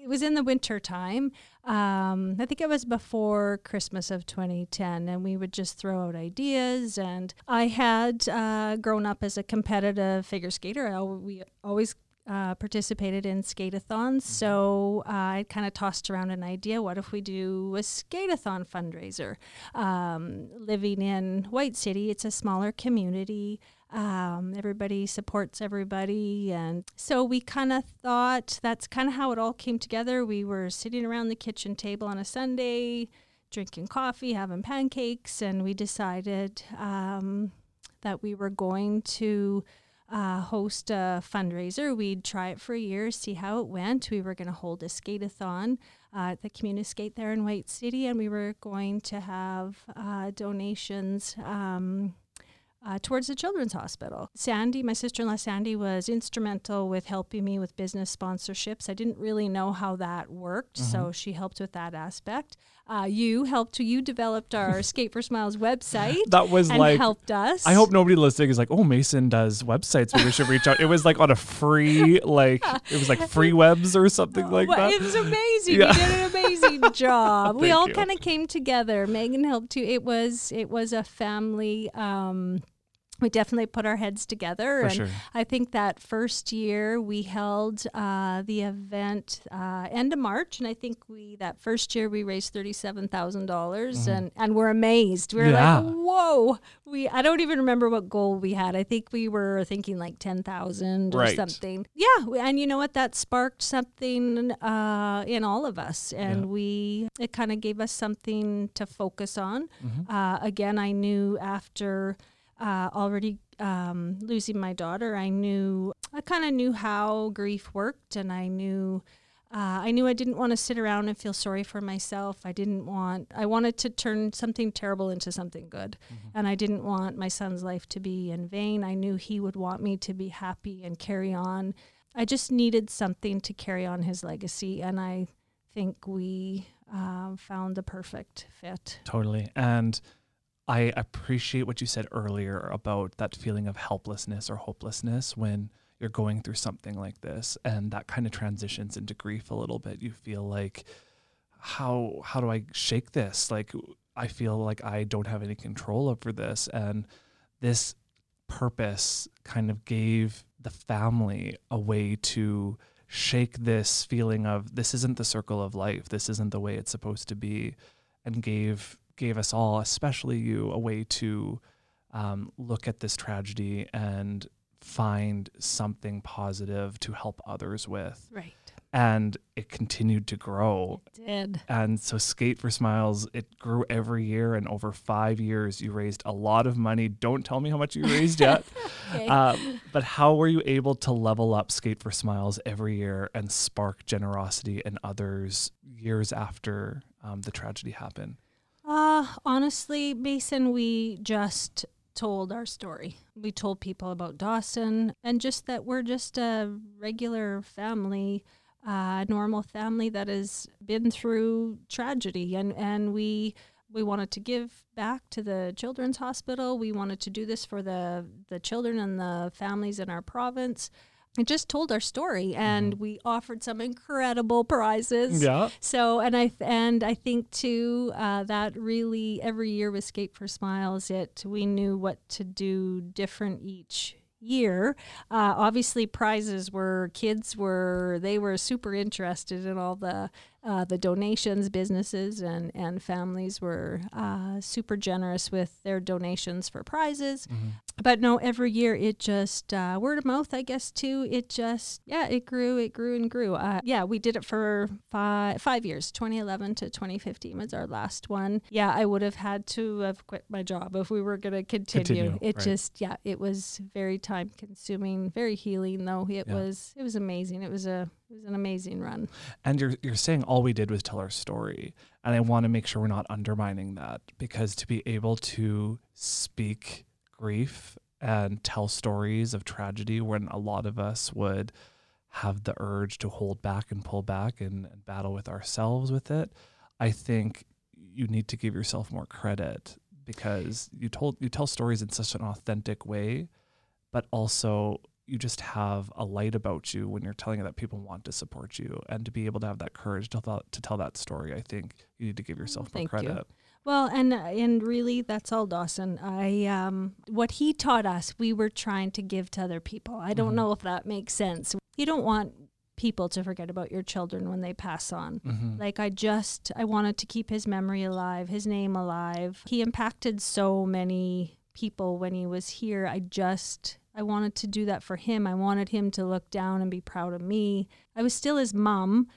B: it was in the winter time. Um, I think it was before Christmas of 2010, and we would just throw out ideas. And I had uh, grown up as a competitive figure skater. I, we always uh, participated in skateathons. Mm-hmm. So uh, I kind of tossed around an idea what if we do a skateathon fundraiser? Um, living in White City, it's a smaller community. Um, everybody supports everybody. And so we kind of thought that's kind of how it all came together. We were sitting around the kitchen table on a Sunday, drinking coffee, having pancakes, and we decided um, that we were going to. Uh, host a fundraiser. We'd try it for a year, see how it went. We were going to hold a skateathon uh, at the Community Skate there in White City, and we were going to have uh, donations um, uh, towards the Children's Hospital. Sandy, my sister in law Sandy, was instrumental with helping me with business sponsorships. I didn't really know how that worked, mm-hmm. so she helped with that aspect. Uh, you helped. You developed our Skate for Smiles website.
A: That was like
B: helped us.
A: I hope nobody listening is like, "Oh, Mason does websites. Maybe we should reach out." It was like on a free, like it was like Freewebs or something like well, that.
B: It was amazing. Yeah. You did an amazing job. we all kind of came together. Megan helped too. It was it was a family. Um, we definitely put our heads together.
A: For
B: and
A: sure.
B: I think that first year we held uh, the event uh, end of March, and I think we that first year we raised thirty seven thousand dollars, mm-hmm. and and we're amazed. We are yeah. like, whoa! We I don't even remember what goal we had. I think we were thinking like ten thousand or right. something. Yeah, and you know what? That sparked something uh, in all of us, and yeah. we it kind of gave us something to focus on. Mm-hmm. Uh, again, I knew after uh, already um, losing my daughter, I knew I kind of knew how grief worked, and I knew uh, I knew I didn't want to sit around and feel sorry for myself. I didn't want, I wanted to turn something terrible into something good. Mm-hmm. And I didn't want my son's life to be in vain. I knew he would want me to be happy and carry on. I just needed something to carry on his legacy. And I think we uh, found the perfect fit.
A: Totally. And I appreciate what you said earlier about that feeling of helplessness or hopelessness when you're going through something like this and that kind of transitions into grief a little bit. You feel like how how do i shake this? Like i feel like i don't have any control over this and this purpose kind of gave the family a way to shake this feeling of this isn't the circle of life. This isn't the way it's supposed to be and gave gave us all especially you a way to um, look at this tragedy and find something positive to help others with.
B: Right.
A: And it continued to grow.
B: It did.
A: And so Skate for Smiles, it grew every year. And over five years, you raised a lot of money. Don't tell me how much you raised yet. okay. uh, but how were you able to level up Skate for Smiles every year and spark generosity in others years after um, the tragedy happened?
B: Uh, honestly, Mason, we just told our story. We told people about Dawson and just that we're just a regular family, a uh, normal family that has been through tragedy and and we we wanted to give back to the children's hospital. We wanted to do this for the the children and the families in our province and just told our story and mm-hmm. we offered some incredible prizes
A: yeah
B: so and i and i think too uh, that really every year with skate for smiles it we knew what to do different each year. Uh, obviously, prizes were kids were they were super interested in all the uh, the donations. Businesses and and families were uh, super generous with their donations for prizes. Mm-hmm. But no, every year it just uh, word of mouth, I guess too. It just yeah, it grew, it grew and grew. Uh, yeah, we did it for five five years, 2011 to 2015 was our last one. Yeah, I would have had to have quit my job if we were going to continue. continue. It right. just yeah, it was very time consuming, very healing though. It yeah. was it was amazing. It was a it was an amazing run.
A: And you're you're saying all we did was tell our story, and I want to make sure we're not undermining that because to be able to speak grief and tell stories of tragedy when a lot of us would have the urge to hold back and pull back and, and battle with ourselves with it, I think you need to give yourself more credit because you told you tell stories in such an authentic way, but also you just have a light about you when you're telling it that people want to support you and to be able to have that courage to, th- to tell that story i think you need to give yourself more credit you.
B: well and and really that's all dawson i um what he taught us we were trying to give to other people i don't mm-hmm. know if that makes sense you don't want people to forget about your children when they pass on. Mm-hmm. Like I just I wanted to keep his memory alive, his name alive. He impacted so many people when he was here. I just I wanted to do that for him. I wanted him to look down and be proud of me. I was still his mom,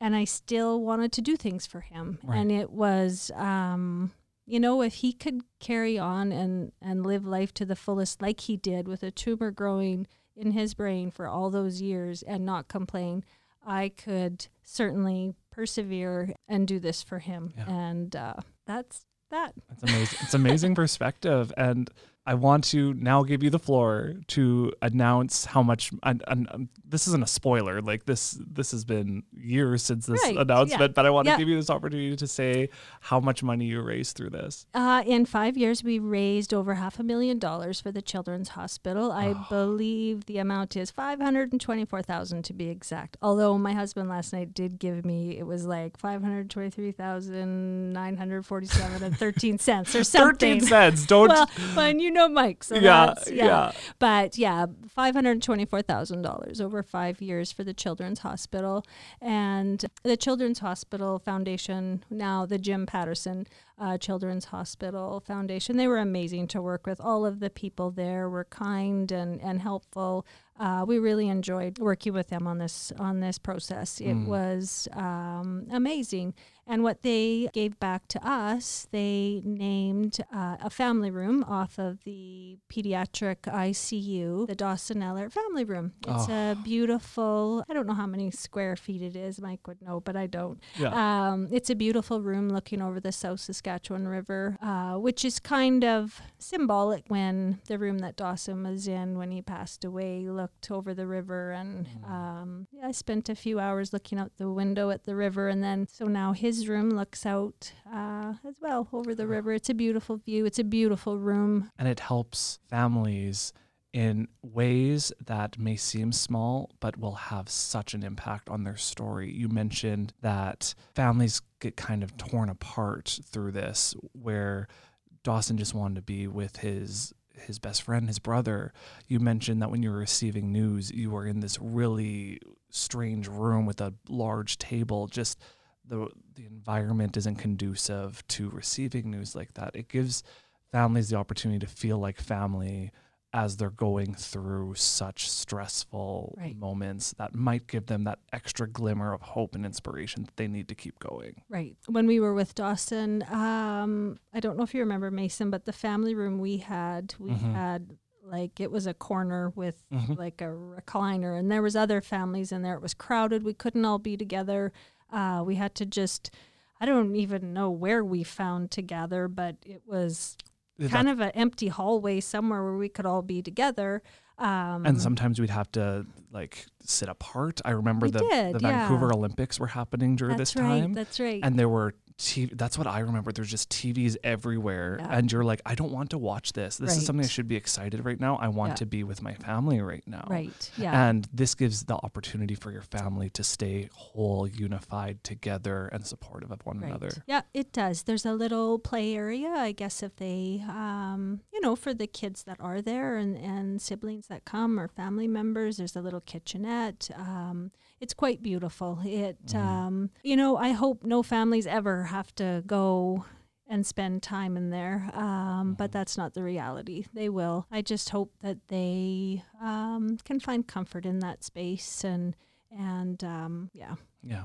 B: and I still wanted to do things for him. Right. And it was, um, you know, if he could carry on and, and live life to the fullest, like he did with a tumor growing in his brain for all those years and not complain, I could certainly persevere and do this for him. Yeah. And uh, that's that.
A: It's amazing. it's amazing perspective. And I want to now give you the floor to announce how much. And, and um, this isn't a spoiler. Like this, this has been years since this right. announcement, yeah. but I want to give you this opportunity to say how much money you raised through this.
B: Uh, in five years, we raised over half a million dollars for the Children's Hospital. I oh. believe the amount is five hundred and twenty-four thousand to be exact. Although my husband last night did give me, it was like five hundred twenty-three thousand nine hundred forty-seven and thirteen cents or something.
A: Thirteen cents. Don't.
B: Well, when you know Mike. So yeah, yeah, yeah. But yeah, five hundred twenty-four thousand dollars over five years for the Children's Hospital and the Children's Hospital Foundation. Now the Jim Pattison uh, Children's Hospital Foundation. They were amazing to work with. All of the people there were kind and and helpful. Uh, we really enjoyed working with them on this on this process. It mm. was um, amazing, And what they gave back to us, they named uh, a family room off of the pediatric ICU, the Dawson Ellert family room. It's
A: Oh.
B: a beautiful, I don't know how many square feet it is. Mike would know, but I don't.
A: Yeah.
B: Um, it's a beautiful room looking over the South Saskatchewan River, uh, which is kind of symbolic when the room that Dawson was in when he passed away looked over the river. And um, yeah, I spent a few hours looking out the window at the river. And then, so now his room looks out uh, as well over the river. It's a beautiful view. It's a beautiful room.
A: and it helps families in ways that may seem small but will have such an impact on their story. You mentioned that families get kind of torn apart through this where Dawson just wanted to be with his his best friend, his brother. You mentioned that when you were receiving news, you were in this really strange room with a large table just the the environment isn't conducive to receiving news like that. It gives families the opportunity to feel like family as they're going through such stressful
B: Right.
A: moments that might give them that extra glimmer of hope and inspiration that they need to keep going.
B: Right. When we were with Dawson, um, I don't know if you remember Mason, but the family room we had, we
A: Mhm.
B: had like it was a corner with
A: Mhm.
B: like a recliner, and there was other families in there. It was crowded. We couldn't all be together. Uh, we had to just. I don't even know where we found to gather, but it was kind of an empty hallway somewhere where we could all be together. Um,
A: and sometimes we'd have to like sit apart. I remember the,
B: did,
A: the
B: yeah.
A: Vancouver Olympics were happening during
B: that's
A: this
B: right.
A: time.
B: That's right.
A: and there were TV, that's what I remember. There's just TVs everywhere,
B: Yeah.
A: and you're like, I don't want to watch this. This is something I should be excited right now. I want
B: Yeah.
A: to be with my family right now.
B: right. Yeah.
A: And this gives the opportunity for your family to stay whole, unified, together, and supportive of one
B: Right.
A: another.
B: Yeah, it does. There's a little play area, I guess, if they, um, you know, for the kids that are there and, and siblings that come or family members, there's a little kitchenette. Um, it's quite beautiful. It,
A: Mhm.
B: um, you know, I hope no families ever have to go and spend time in there, um, but
A: Mhm.
B: that's not the reality. They will. I just hope that they um, can find comfort in that space and and um, yeah.
A: Yeah.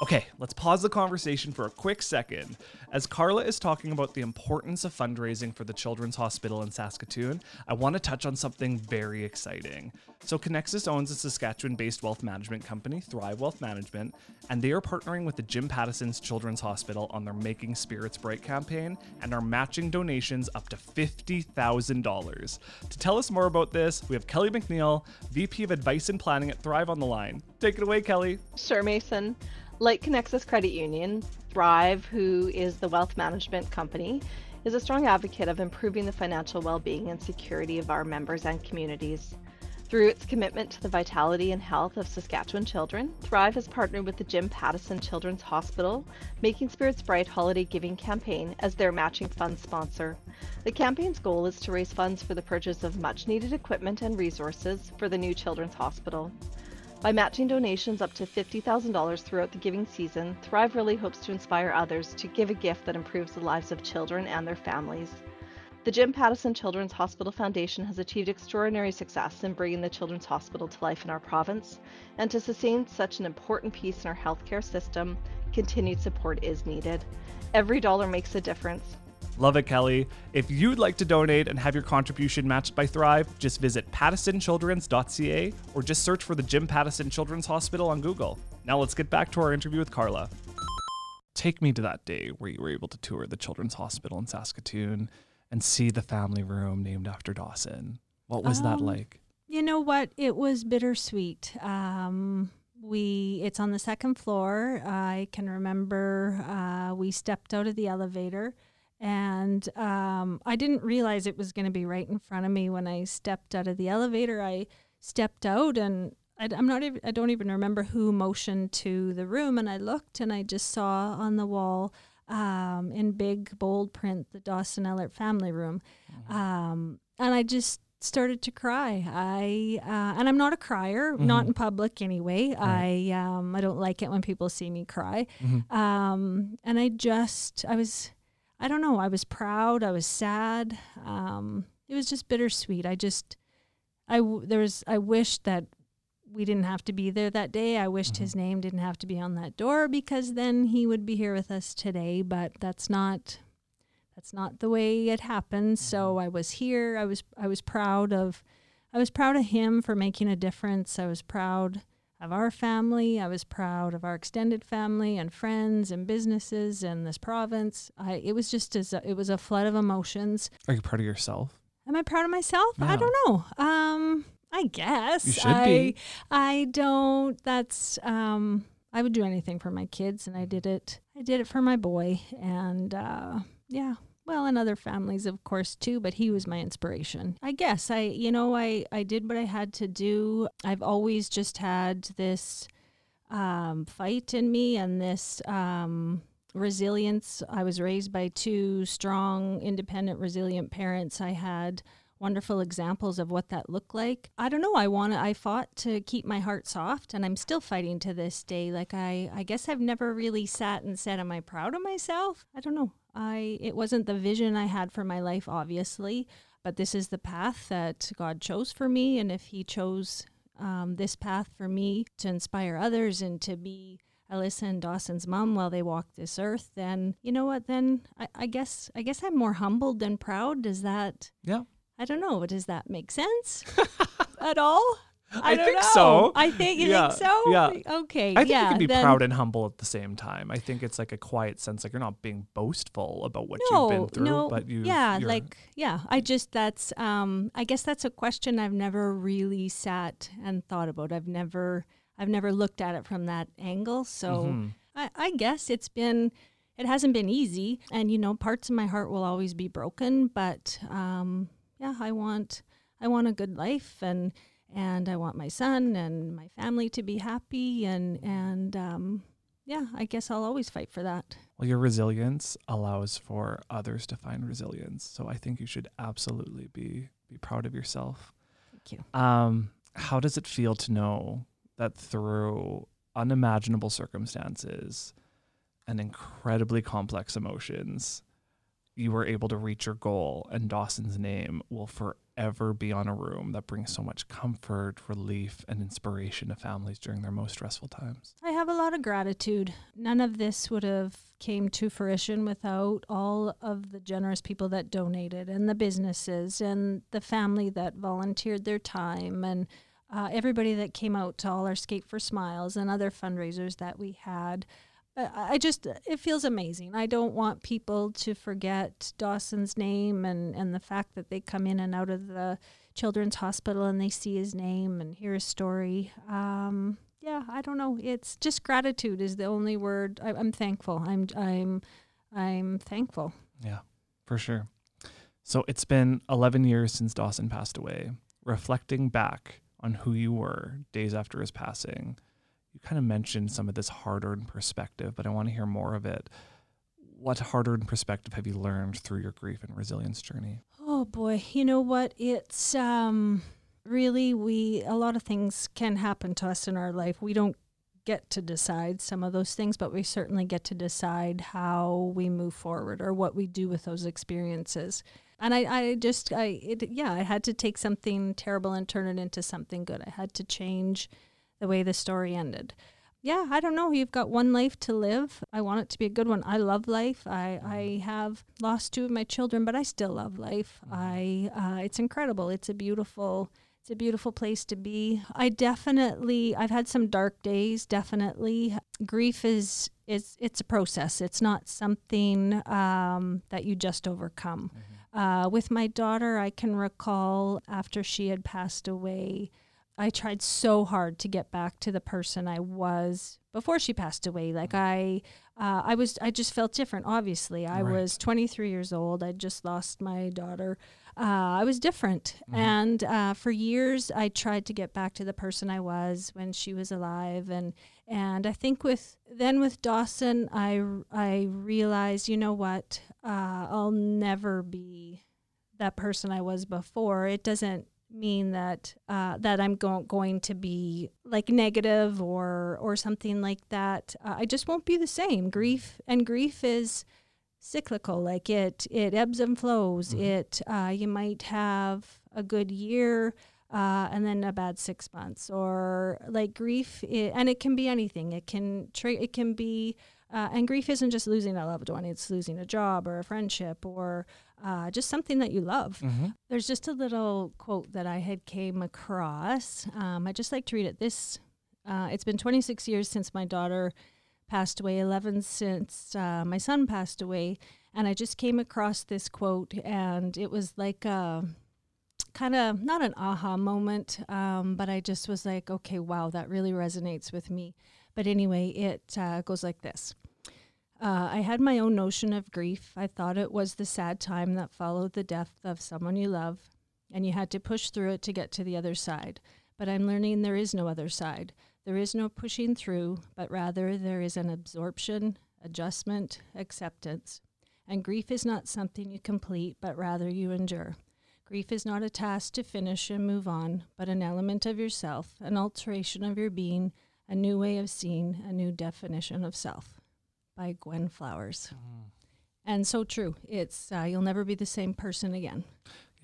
A: Okay, let's pause the conversation for a quick second. As Carla is talking about the importance of fundraising for the Children's Hospital in Saskatoon, I want to touch on something very exciting. So, Conexus owns a Saskatchewan based wealth management company, Thrive Wealth Management, and they are partnering with the Jim Pattison's Children's Hospital on their Making Spirits Bright campaign and are matching donations up to $50,000. To tell us more about this, we have Kelly McNeil, VP of Advice and Planning at Thrive on the line. Take it away, Kelly.
C: Sure, Mason. Like Conexus Credit Union, Thrive, who is the wealth management company, is a strong advocate of improving the financial well being and security of our members and communities. Through its commitment to the vitality and health of Saskatchewan children, Thrive has partnered with the Jim Pattison Children's Hospital, Making Spirits Bright Holiday Giving campaign as their matching fund sponsor. The campaign's goal is to raise funds for the purchase of much needed equipment and resources for the new Children's Hospital. By matching donations up to $50,000 throughout the giving season, Thrive really hopes to inspire others to give a gift that improves the lives of children and their families. The Jim Pattison Children's Hospital Foundation has achieved extraordinary success in bringing the Children's Hospital to life in our province, and to sustain such an important piece in our healthcare system, continued support is needed. Every dollar makes a difference.
A: Love it, Kelly. If you'd like to donate and have your contribution matched by Thrive, just visit pattisonchildrens.ca or just search for the Jim Pattison Children's Hospital on Google. Now let's get back to our interview with Carla. Take me to that day where you were able to tour the Children's Hospital in Saskatoon and see the family room named after Dawson. What was that
B: Um,
A: like?
B: You know what? It was bittersweet. Um, we it's on the second floor. I can remember uh, we stepped out of the elevator, and um, I didn't realize it was going to be right in front of me when I stepped out of the elevator. I stepped out and. I, I'm not even, I don't even remember who motioned to the room, and I looked and I just saw on the wall um, in big bold print the Dawson Ellert family room, um, and I just started to cry. I uh, and I'm not a crier, not
A: Mhm.
B: in public anyway.
A: Right.
B: I um, I don't like it when people see me cry.
A: Mhm.
B: Um, and I just I was I don't know. I was proud. I was sad. Um, it was just bittersweet. I just I there was I wish that we didn't have to be there that day. I wished his name didn't have to be on that door because then he would be here with us today, but that's not that's not the way it happened. So I was here. I was I was proud of I was proud of him for making a difference. I was proud of our family. I was proud of our extended family and friends and businesses and this province. I it was just as a, it was a flood of emotions.
A: Are you proud of yourself?
B: Am I proud of myself? I don't know. Um, I guess
A: You should
B: I
A: be.
B: I don't. That's um. I would do anything for my kids, and I did it. I did it for my boy, and uh, yeah. Well, and other families, of course, too. But he was my inspiration. I guess I, you know, I I did what I had to do. I've always just had this um, fight in me and this um, resilience. I was raised by two strong, independent, resilient parents. I had wonderful examples of what that looked like. I don't know. I want. I fought to keep my heart soft, and I'm still fighting to this day. Like I, I guess I've never really sat and said, "Am I proud of myself?" I don't know. I. It wasn't the vision I had for my life, obviously, but this is the path that God chose for me, and if He chose um, this path for me to inspire others and to be Alyssa and Dawson's mom while they walk this earth, then you know what? Then I, I guess I guess I'm more humbled than proud. Does that?
A: Yeah.
B: I don't know. Does that make sense at all?
A: I
B: don't
A: think
B: know.
A: so.
B: I think you
A: Yeah,
B: think so.
A: yeah.
B: Okay.
A: I think
B: yeah.
A: you can be
B: then-
A: proud and humble at the same time. I think it's like a quiet sense, like you're not being boastful about what
B: no,
A: you've been through,
B: no,
A: but you,
B: yeah, like yeah. I just that's um. I guess that's a question I've never really sat and thought about. I've never I've never looked at it from that angle. So
A: Mhm.
B: I, I guess it's been it hasn't been easy, and you know parts of my heart will always be broken. But um, yeah, I want I want a good life and. And I want my son and my family to be happy, and and um, yeah, I guess I'll always fight for that.
A: Well, your resilience allows for others to find resilience. So I think you should absolutely be be proud of yourself.
B: Thank you.
A: Um, how does it feel to know that through unimaginable circumstances and incredibly complex emotions, you were able to reach your goal and Dawson's name will forever be on a room that brings so much comfort, relief, and inspiration to families during their most stressful times?
B: I have a lot of gratitude. None of this would have came to fruition without all of the generous people that donated and the businesses and the family that volunteered their time and uh, everybody that came out to all our Skate for Smiles and other fundraisers that we had. I just, it feels amazing. I don't want people to forget Dawson's name and, and the fact that they come in and out of the children's hospital and they see his name and hear his story. Um, yeah, I don't know. It's just gratitude is the only word. I, I'm thankful. I'm I'm I'm thankful.
A: Yeah, for sure. So it's been 11 years since Dawson passed away. Reflecting back on who you were days after his passing, you kind of mentioned some of this hard earned perspective, but I want to hear more of it. What hard earned perspective have you learned through your grief and resilience journey?
B: Oh boy, you know what? It's um really we a lot of things can happen to us in our life. We don't get to decide some of those things, but we certainly get to decide how we move forward or what we do with those experiences. And I, I just I it, yeah, I had to take something terrible and turn it into something good. I had to change the way the story ended. Yeah, I don't know. You've got one life to live. I want it to be a good one. I love life. I, I have lost two of my children, but I still love life. I uh, it's incredible. It's a beautiful it's a beautiful place to be. I definitely I've had some dark days. Definitely, grief is is it's a process. It's not something um, that you just overcome. Uh, with my daughter, I can recall after she had passed away. I tried so hard to get back to the person I was before she passed away. Like I, uh, I was, I just felt different. Obviously, I
A: Right.
B: was 23 years old. I just lost my daughter. Uh, I was different,
A: Mhm.
B: and uh, for years I tried to get back to the person I was when she was alive. And and I think with then with Dawson, I I realized, you know what, uh, I'll never be that person I was before. It doesn't mean that uh, that I'm go- going to be like negative or or something like that. Uh, I just won't be the same. Grief and grief is cyclical. Like it it ebbs and flows.
A: Mhm.
B: It uh, you might have a good year. uh, and then a bad six months, or like grief, i and it can be anything. It can tra- it can be, uh, and grief isn't just losing a loved one; it's losing a job or a friendship or uh, just something that you love.
A: Mm-hmm.
B: There's just a little quote that I had came across. Um, I just like to read it. This, uh, it's been 26 years since my daughter passed away, 11 since uh, my son passed away, and I just came across this quote, and it was like a kind of not an aha moment, um, but I just was like, okay, wow, that really resonates with me. But anyway, it uh, goes like this. Uh, I had my own notion of grief. I thought it was the sad time that followed the death of someone you love, and you had to push through it to get to the other side. But I'm learning there is no other side. There is no pushing through, but rather there is an absorption, adjustment, acceptance. And grief is not something you complete, but rather you endure. Grief is not a task to finish and move on, but an element of yourself, an alteration of your being, a new way of seeing, a new definition of self. By Gwen Flowers. And so true. It's uh, you'll never be the same person again.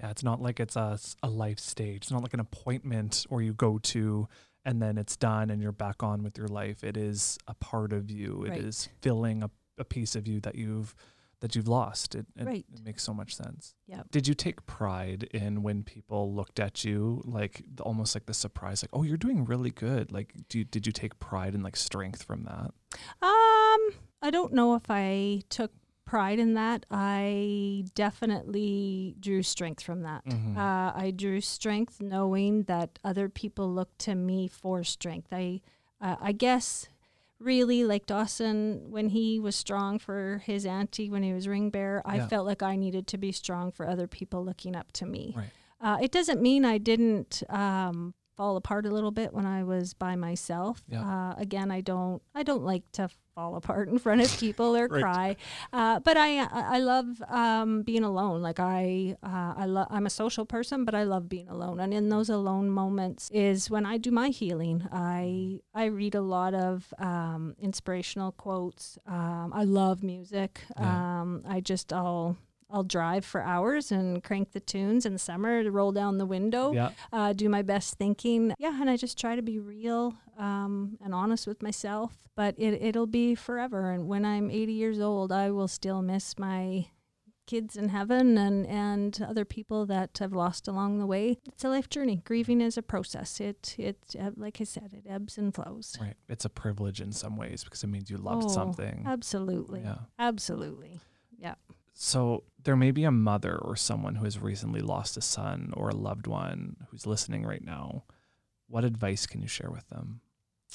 A: Yeah, it's not like it's a, a life stage. It's not like an appointment or you go to and then it's done and you're back on with your life. It is a part of you. It is
B: Right.
A: filling a, a piece of you that you've that you've lost. It, it,
B: Right.
A: it makes so much sense.
B: Yep.
A: Did you take pride in when people looked at you like almost like the surprise, like, oh, you're doing really good? Like, do you, did you take pride and like strength from that?
B: Um, I don't know if I took pride in that. I definitely drew strength from that.
A: Mhm.
B: Uh, I drew strength knowing that other people look to me for strength. I, uh, I guess, really like Dawson when he was strong for his auntie when he was ring bearer. I
A: Yeah.
B: felt like I needed to be strong for other people looking up to me.
A: Right.
B: Uh, it doesn't mean I didn't um, fall apart a little bit when I was by myself.
A: Yeah.
B: Uh, again, I don't I don't like to fall apart in front of people or
A: Right.
B: cry, uh, but I I I love um, being alone. Like I uh, I love I'm a social person, but I love being alone. And in those alone moments is when I do my healing. I I read a lot of um, inspirational quotes. Um, I love music.
A: Yeah.
B: Um, I just I'll I'll drive for hours and crank the tunes in the summer to roll down the window
A: Yeah.
B: uh, do my best thinking. Yeah, and I just try to be real um, and honest with myself. But it, it'll be forever. And when I'm 80 years old, I will still miss my kids in heaven and, and other people that I've lost along the way. It's a life journey. Grieving is a process. It, it uh, like I said, it ebbs and flows.
A: Right. It's a privilege in some ways because it means you loved
B: Oh,
A: something.
B: Absolutely.
A: Yeah.
B: Absolutely.
A: So there may be a mother or someone who has recently lost a son or a loved one who's listening right now. What advice can you share with them?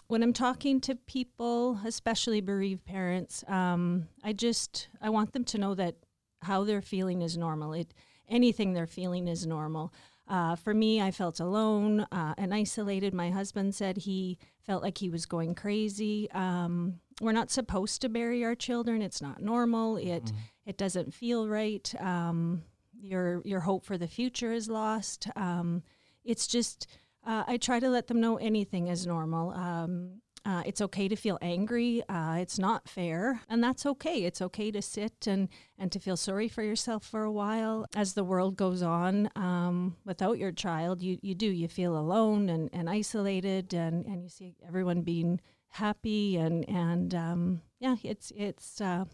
B: when I'm talking to people, especially bereaved parents, um, I just I want them to know that how they're feeling is normal. It anything they're feeling is normal. Uh, for me, I felt alone uh, and isolated. My husband said he felt like he was going crazy. Um, we're not supposed to bury our children. It's not normal. It it doesn't feel right. Um, your your hope for the future is lost. Um, it's just uh, I try to let them know anything is normal. Um, uh, it's okay to feel angry. Uh, it's not fair, and that's okay. It's okay to sit and and to feel sorry for yourself for a while. As the world goes on, um, without your child, you you do you feel alone and, and isolated, and, and you see everyone being happy and and um, yeah, it's it's uh,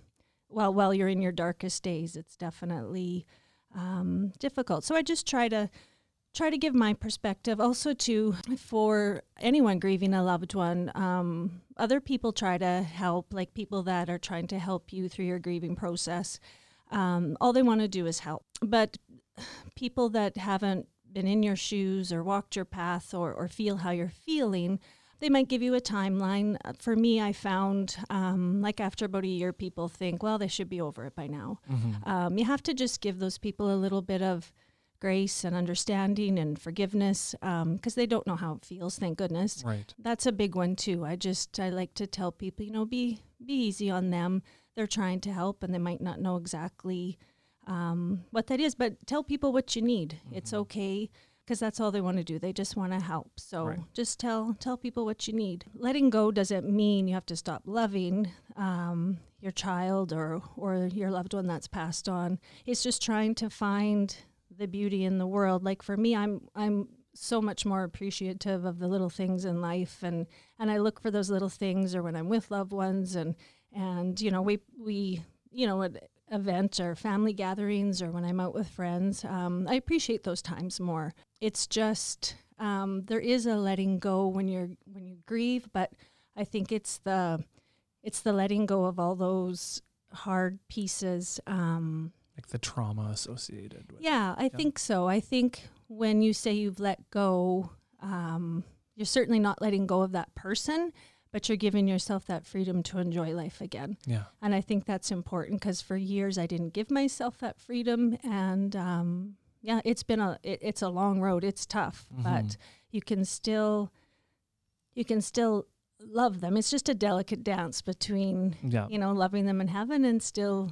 B: well while you're in your darkest days, it's definitely um, difficult. So I just try to try to give my perspective also to for anyone grieving a loved one um, other people try to help like people that are trying to help you through your grieving process um, all they want to do is help but people that haven't been in your shoes or walked your path or, or feel how you're feeling they might give you a timeline. Uh, For me, I found um, like after about a year, people think, well, they should be over it by now. Um, you have to just give those people a little bit of grace and understanding and forgiveness because they don't know how it feels. Thank goodness.
A: Right.
B: That's a big one too. I just I like to tell people, you know, be be easy on them. They're trying to help, and they might not know exactly um, what that is, but tell people what you need. It's okay because that's all they want to do. They just want to help. So
A: Right.
B: just tell tell people what you need. Letting go doesn't mean you have to stop loving um, your child or or your loved one that's passed on. It's just trying to find the beauty in the world. Like for me, I'm I'm so much more appreciative of the little things in life and and I look for those little things or when I'm with loved ones and and you know we we you know at events or family gatherings or when I'm out with friends um, I appreciate those times more. It's just um, there is a letting go when you're when you grieve but I think it's the it's the letting go of all those hard pieces um,
A: Like the trauma associated with
B: yeah, I think so. I think when you say you've let go, um, you're certainly not letting go of that person, but you're giving yourself that freedom to enjoy life again.
A: Yeah.
B: And I think that's important because for years I didn't give myself that freedom, and um, yeah, it's been a it, it's a long road. It's tough,
A: Mhm.
B: but you can still you can still love them. It's just a delicate dance between
A: Yeah.
B: you know, loving them in heaven and still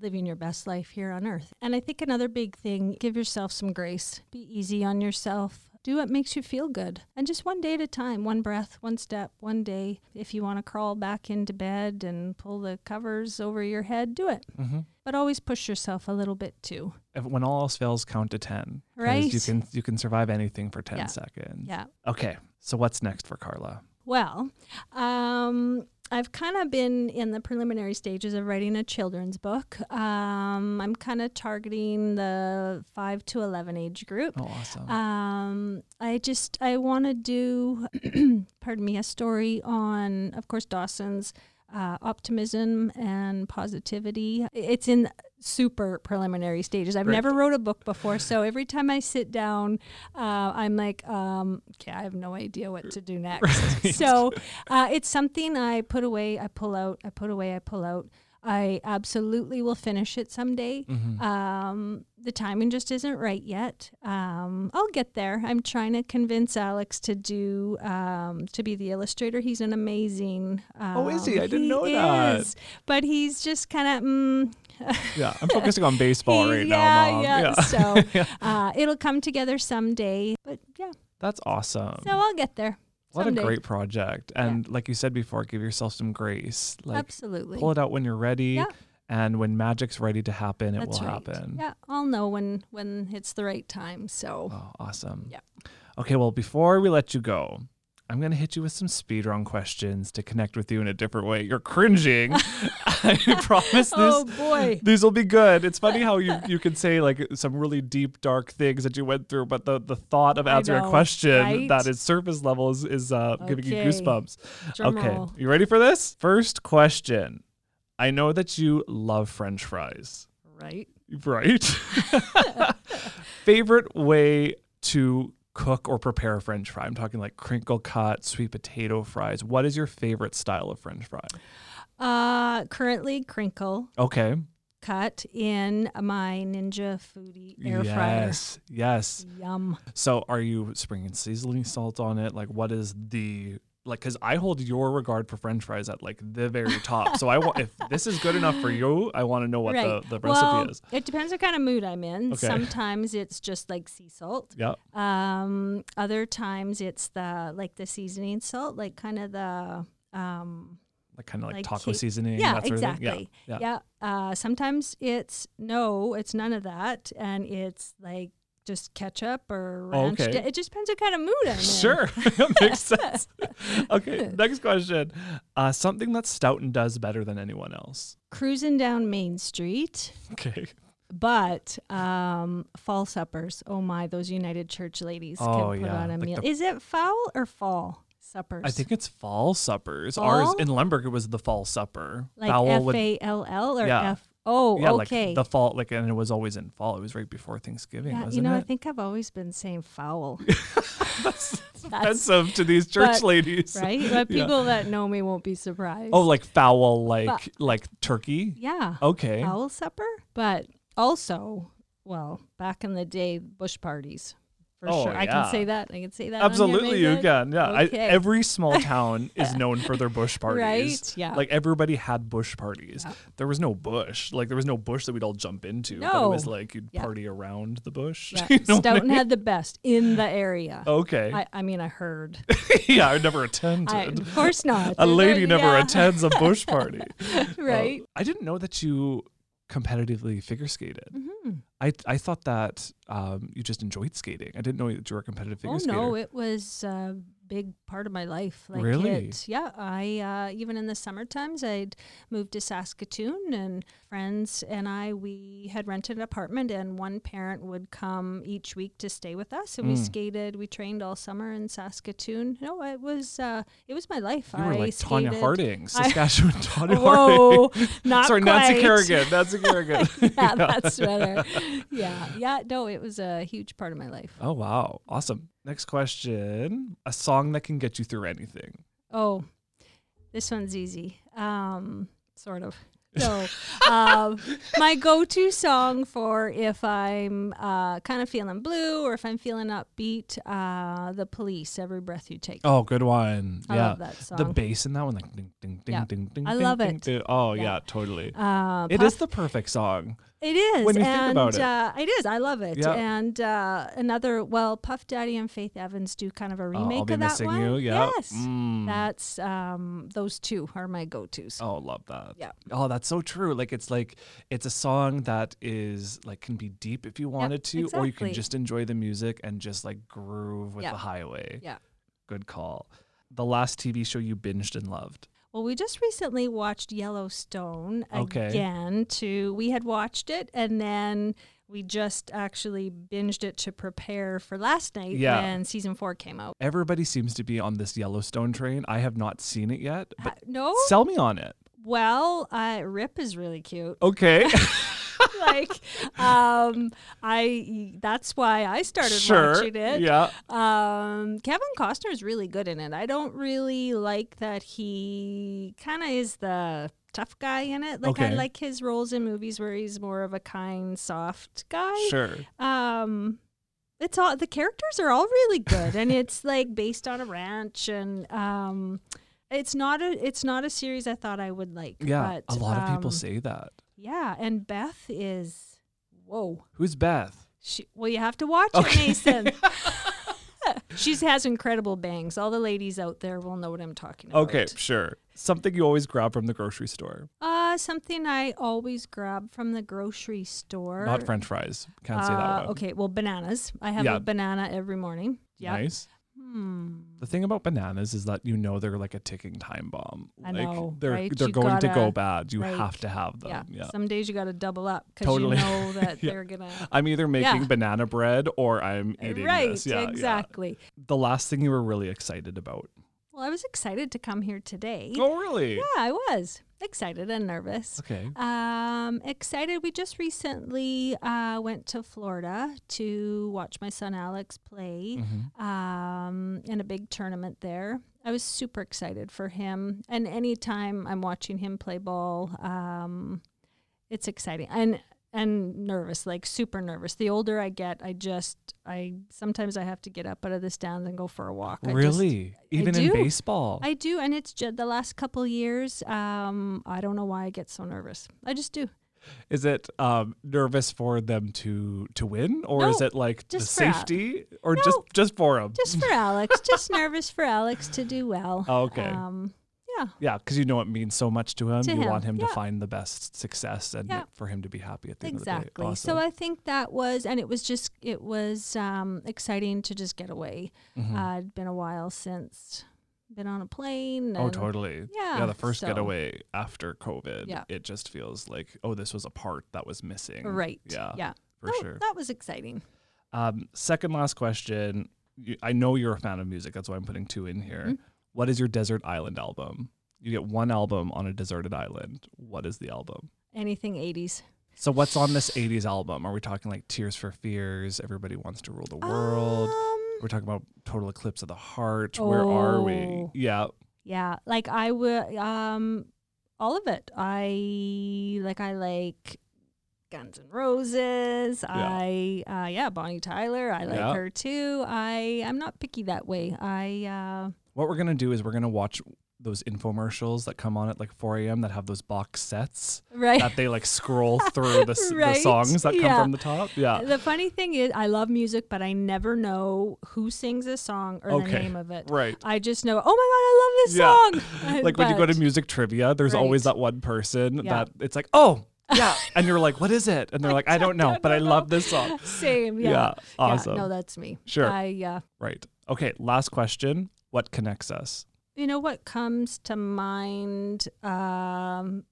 B: living your best life here on earth. And I think another big thing, give yourself some grace. Be easy on yourself. Do what makes you feel good. And just one day at a time, one breath, one step, one day. If you want to crawl back into bed and pull the covers over your head, do it.
A: Mm-hmm.
B: But always push yourself a little bit too.
A: If, when all else fails, count to ten. 'cause
B: Right.
A: You can you can survive anything for ten
B: Yeah.
A: seconds.
B: Yeah.
A: Okay. So what's next for Carla?
B: Well, um, I've kind of been in the preliminary stages of writing a children's book. Um, I'm kind of targeting the 5 to 11 age group.
A: Oh, awesome.
B: Um, I just I want to do, pardon me, a story on, of course, Dawson's uh, optimism and positivity. It's in super preliminary stages. I've
A: Right.
B: never wrote a book before, so every time I sit down, uh, I'm like, um, okay, I have no idea what to do next.
A: Right.
B: So uh, it's something I put away, I pull out, I put away, I pull out. I absolutely will finish it someday.
A: Mhm.
B: Um, the timing just isn't right yet. Um, I'll get there. I'm trying to convince Alex to do um, to be the illustrator. He's an amazing. Um,
A: Oh, is he? I didn't know that.
B: is. But he's just kind of. Mm,
A: yeah, I'm focusing on baseball
B: he-
A: right
B: yeah,
A: now, mom.
B: yeah.
A: Yeah.
B: So
A: Yeah.
B: uh, it'll come together someday. But yeah,
A: That's awesome.
B: so I'll get there.
A: What
B: someday.
A: a great project. And like you said before, give yourself some grace. Like
B: Absolutely.
A: pull it out when you're ready.
B: Yeah.
A: And when magic's ready to happen, it
B: That's
A: will
B: right.
A: happen.
B: Yeah, I'll know when when it's the right time. So
A: Oh, awesome.
B: Yeah.
A: Okay, well, before we let you go, I'm going to hit you with some speed round questions to connect with you in a different way. You're cringing. I promise this.
B: oh boy.
A: These will be good. It's funny how you, you can say like some really deep, dark things that you went through, but the, the thought of answering a question
B: right?
A: that is surface level is, is uh, giving you goosebumps.
B: Drum
A: okay,
B: roll.
A: you ready for this? First question. I know that you love French fries,
B: Right.
A: right? Favorite way to cook or prepare a French fry? I'm talking like crinkle cut, sweet potato fries. What is your favorite style of French fry?
B: Uh, currently crinkle
A: Okay.
B: cut in my Ninja Foodi air fryer.
A: yes. Yes.
B: Yum.
A: So are you sprinkling seasoning salt on it? Like what is the like cuz I hold your regard for french fries at like the very top. so I want if this is good enough for you, I want to know what
B: right.
A: the, the recipe
B: well,
A: is.
B: It depends what kind of mood I'm in.
A: Okay.
B: Sometimes it's just like sea salt.
A: Yeah.
B: Um, other times it's the like the seasoning salt, like kind of the um
A: Like kind of like,
B: Like
A: taco
B: ca-
A: seasoning.
B: yeah,
A: that sort of thing?
B: exactly.
A: Yeah.
B: yeah. Uh, sometimes it's no, it's none of that, and it's like just ketchup or
A: Oh,
B: ranch.
A: okay.
B: It just depends what kind of mood I'm in.
A: Sure. that makes sense. okay. Next question. Uh, something that Stoughton does better than anyone else.
B: Cruising down Main Street.
A: Okay.
B: But um, fall suppers, oh my, those United Church ladies
A: Oh,
B: can put
A: yeah,
B: on a
A: like
B: meal.
A: the-
B: Is it foul or fall suppers?
A: I think it's fall suppers. Ours in Lemberg it was the fall supper.
B: like F A L L or. F. Oh,
A: yeah,
B: okay.
A: like the fall, like, and it was always in fall. It was right before Thanksgiving,
B: yeah,
A: wasn't
B: you know,
A: it?
B: I think I've always been saying foul.
A: That's
B: That's
A: offensive to these church
B: but-
A: ladies,
B: right. But
A: Yeah.
B: people that know me won't be surprised.
A: Oh, like fowl, like like turkey.
B: yeah,
A: Okay.
B: fowl supper. But also, well, back in the day, bush parties. For
A: Oh,
B: sure, I can say that. I can say that.
A: Absolutely, you can. Yeah, I, every small town is known for their bush parties.
B: Right? Yeah.
A: Like everybody had bush parties.
B: Yeah.
A: There was no bush. Like there was no bush that we'd all jump into. But it was like you'd
B: Yeah.
A: party around the bush.
B: Yeah,
A: You know what I
B: Stoughton
A: mean?
B: had the best in the area.
A: Okay.
B: I, I mean, I heard.
A: yeah, I never attended.
B: I, of course not.
A: a lady never
B: Yeah,
A: attends a bush party.
B: Right.
A: Uh, I didn't know that you competitively figure skated.
B: Mhm.
A: I I thought that um, you just enjoyed skating. I didn't know that you were a competitive figure
B: Oh
A: skater.
B: no, it was a big part of my life. Like
A: Really?
B: it, yeah. I uh, even in the summer times, I'd moved to Saskatoon, and friends and I we had rented an apartment, and one parent would come each week to stay with us, and we
A: Mm.
B: skated. We trained all summer in Saskatoon. No, it was uh, it was my life.
A: you were
B: I
A: like Tonya
B: skated-
A: Harding,
B: I-
A: Saskatchewan Tonya
B: Whoa,
A: Harding.
B: not
A: Sorry, Nancy
B: quite.
A: Kerrigan. Nancy Kerrigan.
B: yeah, that's better. Yeah, yeah. No, it was a huge part of my life.
A: Oh wow, awesome. Next question: A song that can get you through anything.
B: Oh, this one's easy. Um, sort of. So, um, my go-to song for if I'm uh, kind of feeling blue or if I'm feeling upbeat, uh, "The Police," "Every Breath You Take."
A: Oh, good one.
B: I
A: yeah,
B: love that song.
A: the bass in that one, like ding ding ding
B: Yeah.
A: ding ding.
B: I
A: ding,
B: love
A: ding,
B: it.
A: ding. Oh
B: Yeah.
A: yeah, totally.
B: Uh,
A: It is the perfect song.
B: It is.
A: when you think
B: and,
A: about it.
B: Uh, it is. I love it.
A: Yeah.
B: And uh, another, well, Puff Daddy and Faith Evans do kind of a
A: Oh,
B: remake
A: I'll be
B: of that
A: missing
B: one.
A: you. Yeah.
B: Yes.
A: Mm.
B: That's um, those two are my go-tos.
A: Oh, love that.
B: Yeah.
A: Oh, that's so true. Like it's like it's a song that is like can be deep if you wanted to, or you can just enjoy the music and just like groove with
B: Yeah.
A: the highway.
B: Yeah.
A: Good call. The last TV show you binged and loved.
B: Well, we just recently watched Yellowstone
A: Okay.
B: again. To we had watched it, and then we just actually binged it to prepare for last night
A: Yeah.
B: when season four came out.
A: Everybody seems to be on this Yellowstone train. I have not seen it yet, but
B: Uh, no,
A: sell me on it.
B: well, uh, Rip is really cute.
A: Okay.
B: like, um, I that's why I started
A: sure.
B: watching it.
A: Yeah.
B: Um, Kevin Costner is really good in it. I don't really like that he kind of is the tough guy in it. Like I like his roles in movies where he's more of a kind, soft guy.
A: Sure.
B: Um, it's all the characters are all really good, and it's like based on a ranch, and um, it's not a it's not a series I thought I would like.
A: Yeah.
B: but,
A: a lot of people
B: um,
A: say that.
B: Yeah, and Beth is whoa.
A: Who's Beth?
B: She, well, you have to watch
A: Okay.
B: it, Mason. she has incredible bangs. All the ladies out there will know what I'm talking about.
A: Okay, sure. Something you always grab from the grocery store.
B: Uh, something I always grab from the grocery store.
A: Not French fries. Can't say that
B: Uh,
A: one.
B: Okay, well, bananas. I have
A: Yeah.
B: a banana every morning. Yeah.
A: Nice.
B: Hmm.
A: The thing about bananas is that you know they're like a ticking time bomb.
B: I
A: like
B: know,
A: they're
B: right?
A: they're
B: You
A: going to go bad. You
B: like,
A: have to have them.
B: Yeah.
A: Yeah.
B: Some days you got to double up because
A: Totally.
B: you know that
A: Yeah.
B: they're gonna.
A: I'm either making
B: Yeah.
A: banana bread or I'm eating
B: right.
A: this. Yeah.
B: exactly.
A: The last thing you were really excited about.
B: Well, I was excited to come here today.
A: Oh, really?
B: Yeah, I was excited and nervous.
A: Okay.
B: Um, excited. We just recently uh, went to Florida to watch my son Alex play
A: Mhm.
B: um, in a big tournament there. I was super excited for him, and anytime I'm watching him play ball, um, it's exciting and and nervous, like super nervous. The older I get, I just I sometimes I have to get up out of the stands and go for a walk. I just-
A: Really? Even in baseball?
B: I do, and it's just the last couple years. Um, I don't know why I get so nervous. I just do.
A: is it um, nervous for them to to win, or is it like the
B: just Al-
A: safety, or
B: No,
A: just just for them?
B: Just for Alex, just nervous for Alex to do well.
A: Okay.
B: Um, yeah,
A: Yeah, because you know it means so much to him.
B: To
A: you
B: him,
A: want him
B: yeah.
A: to find the best success and
B: Yeah.
A: for him to be happy at the end of the day. Exactly.
B: So I think that was, and it was just, it was um, exciting to just get away.
A: Mhm.
B: Uh, it'd been a while since been on a plane.
A: oh, totally.
B: Yeah. Yeah.
A: the first
B: so-
A: getaway after COVID,
B: Yeah.
A: it just feels like, oh, this was a part that was missing.
B: Right.
A: Yeah,
B: Yeah.
A: for
B: Oh,
A: sure.
B: That was exciting.
A: Um, second last question. I know you're a fan of music. That's why I'm putting two in here.
B: Mhm.
A: What is your desert island album? You get one album on a deserted island. What is the album?
B: Anything 80s.
A: So what's on this 80s album? Are we talking like Tears for Fears, Everybody Wants to Rule the World?
B: Um,
A: We're talking about Total Eclipse of the Heart. Where are we?
B: Oh.
A: Yeah.
B: Yeah, like I would um all of it. I like I like Guns N' Roses. I uh yeah, Bonnie Tyler. I like
A: Yeah.
B: her too. I I'm not picky that way. I uh
A: What we're gonna do is we're gonna watch those infomercials that come on at like 4 a.m. that have those box sets
B: right.
A: that they like scroll through the, s- the songs that come from the top. Yeah.
B: The funny thing is I love music, but I never know who sings a song or the name of it.
A: Right.
B: I just know, oh my god, I love this
A: Yeah.
B: song.
A: Like when you go to music trivia, there's always that one person
B: Yeah.
A: that it's like, oh, Yeah, and you're like, what is it? And they're like, I don't know, but I love this song.
B: Same, yeah.
A: Yeah, awesome.
B: no, that's me.
A: Sure.
B: I, uh,
A: Right. Okay, last question. What connects us?
B: you know what comes to mind? Um,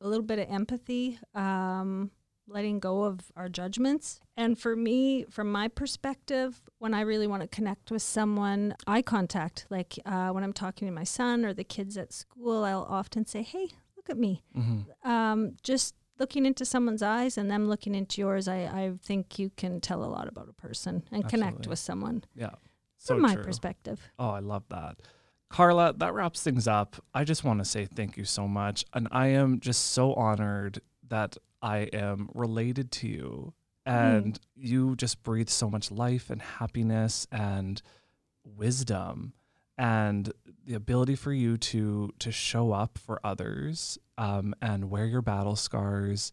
B: a little bit of empathy, um, letting go of our judgments. And for me, from my perspective, when I really want to connect with someone, eye contact. Like uh, when I'm talking to my son or the kids at school, I'll often say, "Hey, look at me."
A: Mm-hmm.
B: um, just looking into someone's eyes and them looking into yours, I, I think you can tell a lot about a person and connect with someone
A: Yeah. So
B: from my
A: true.
B: perspective.
A: Oh, I love that. Carla, that wraps things up. I just want to say thank you so much. And I am just so honored that I am related to you. And you just breathe so much life and happiness and wisdom and the ability for you to to show up for others um, and wear your battle scars.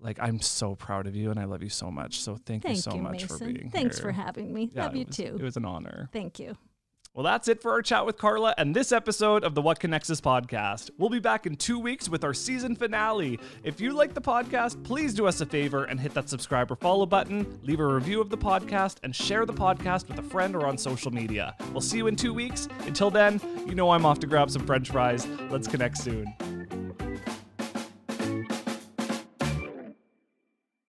A: Like I'm so proud of you and I love you so much. So thank,
B: Thank
A: you so
B: you,
A: much for
B: Mason.
A: being
B: Thanks
A: here.
B: for having me.
A: Yeah,
B: Love you
A: was-
B: too.
A: It was an honor.
B: Thank you.
A: Well, that's it for our chat with Carla and this episode of the What Connects Us podcast. We'll be back in two weeks with our season finale. If you like the podcast, please do us a favor and hit that subscribe or follow button, leave a review of the podcast, and share the podcast with a friend or on social media. We'll see you in two weeks. Until then, you know I'm off to grab some french fries. Let's connect soon.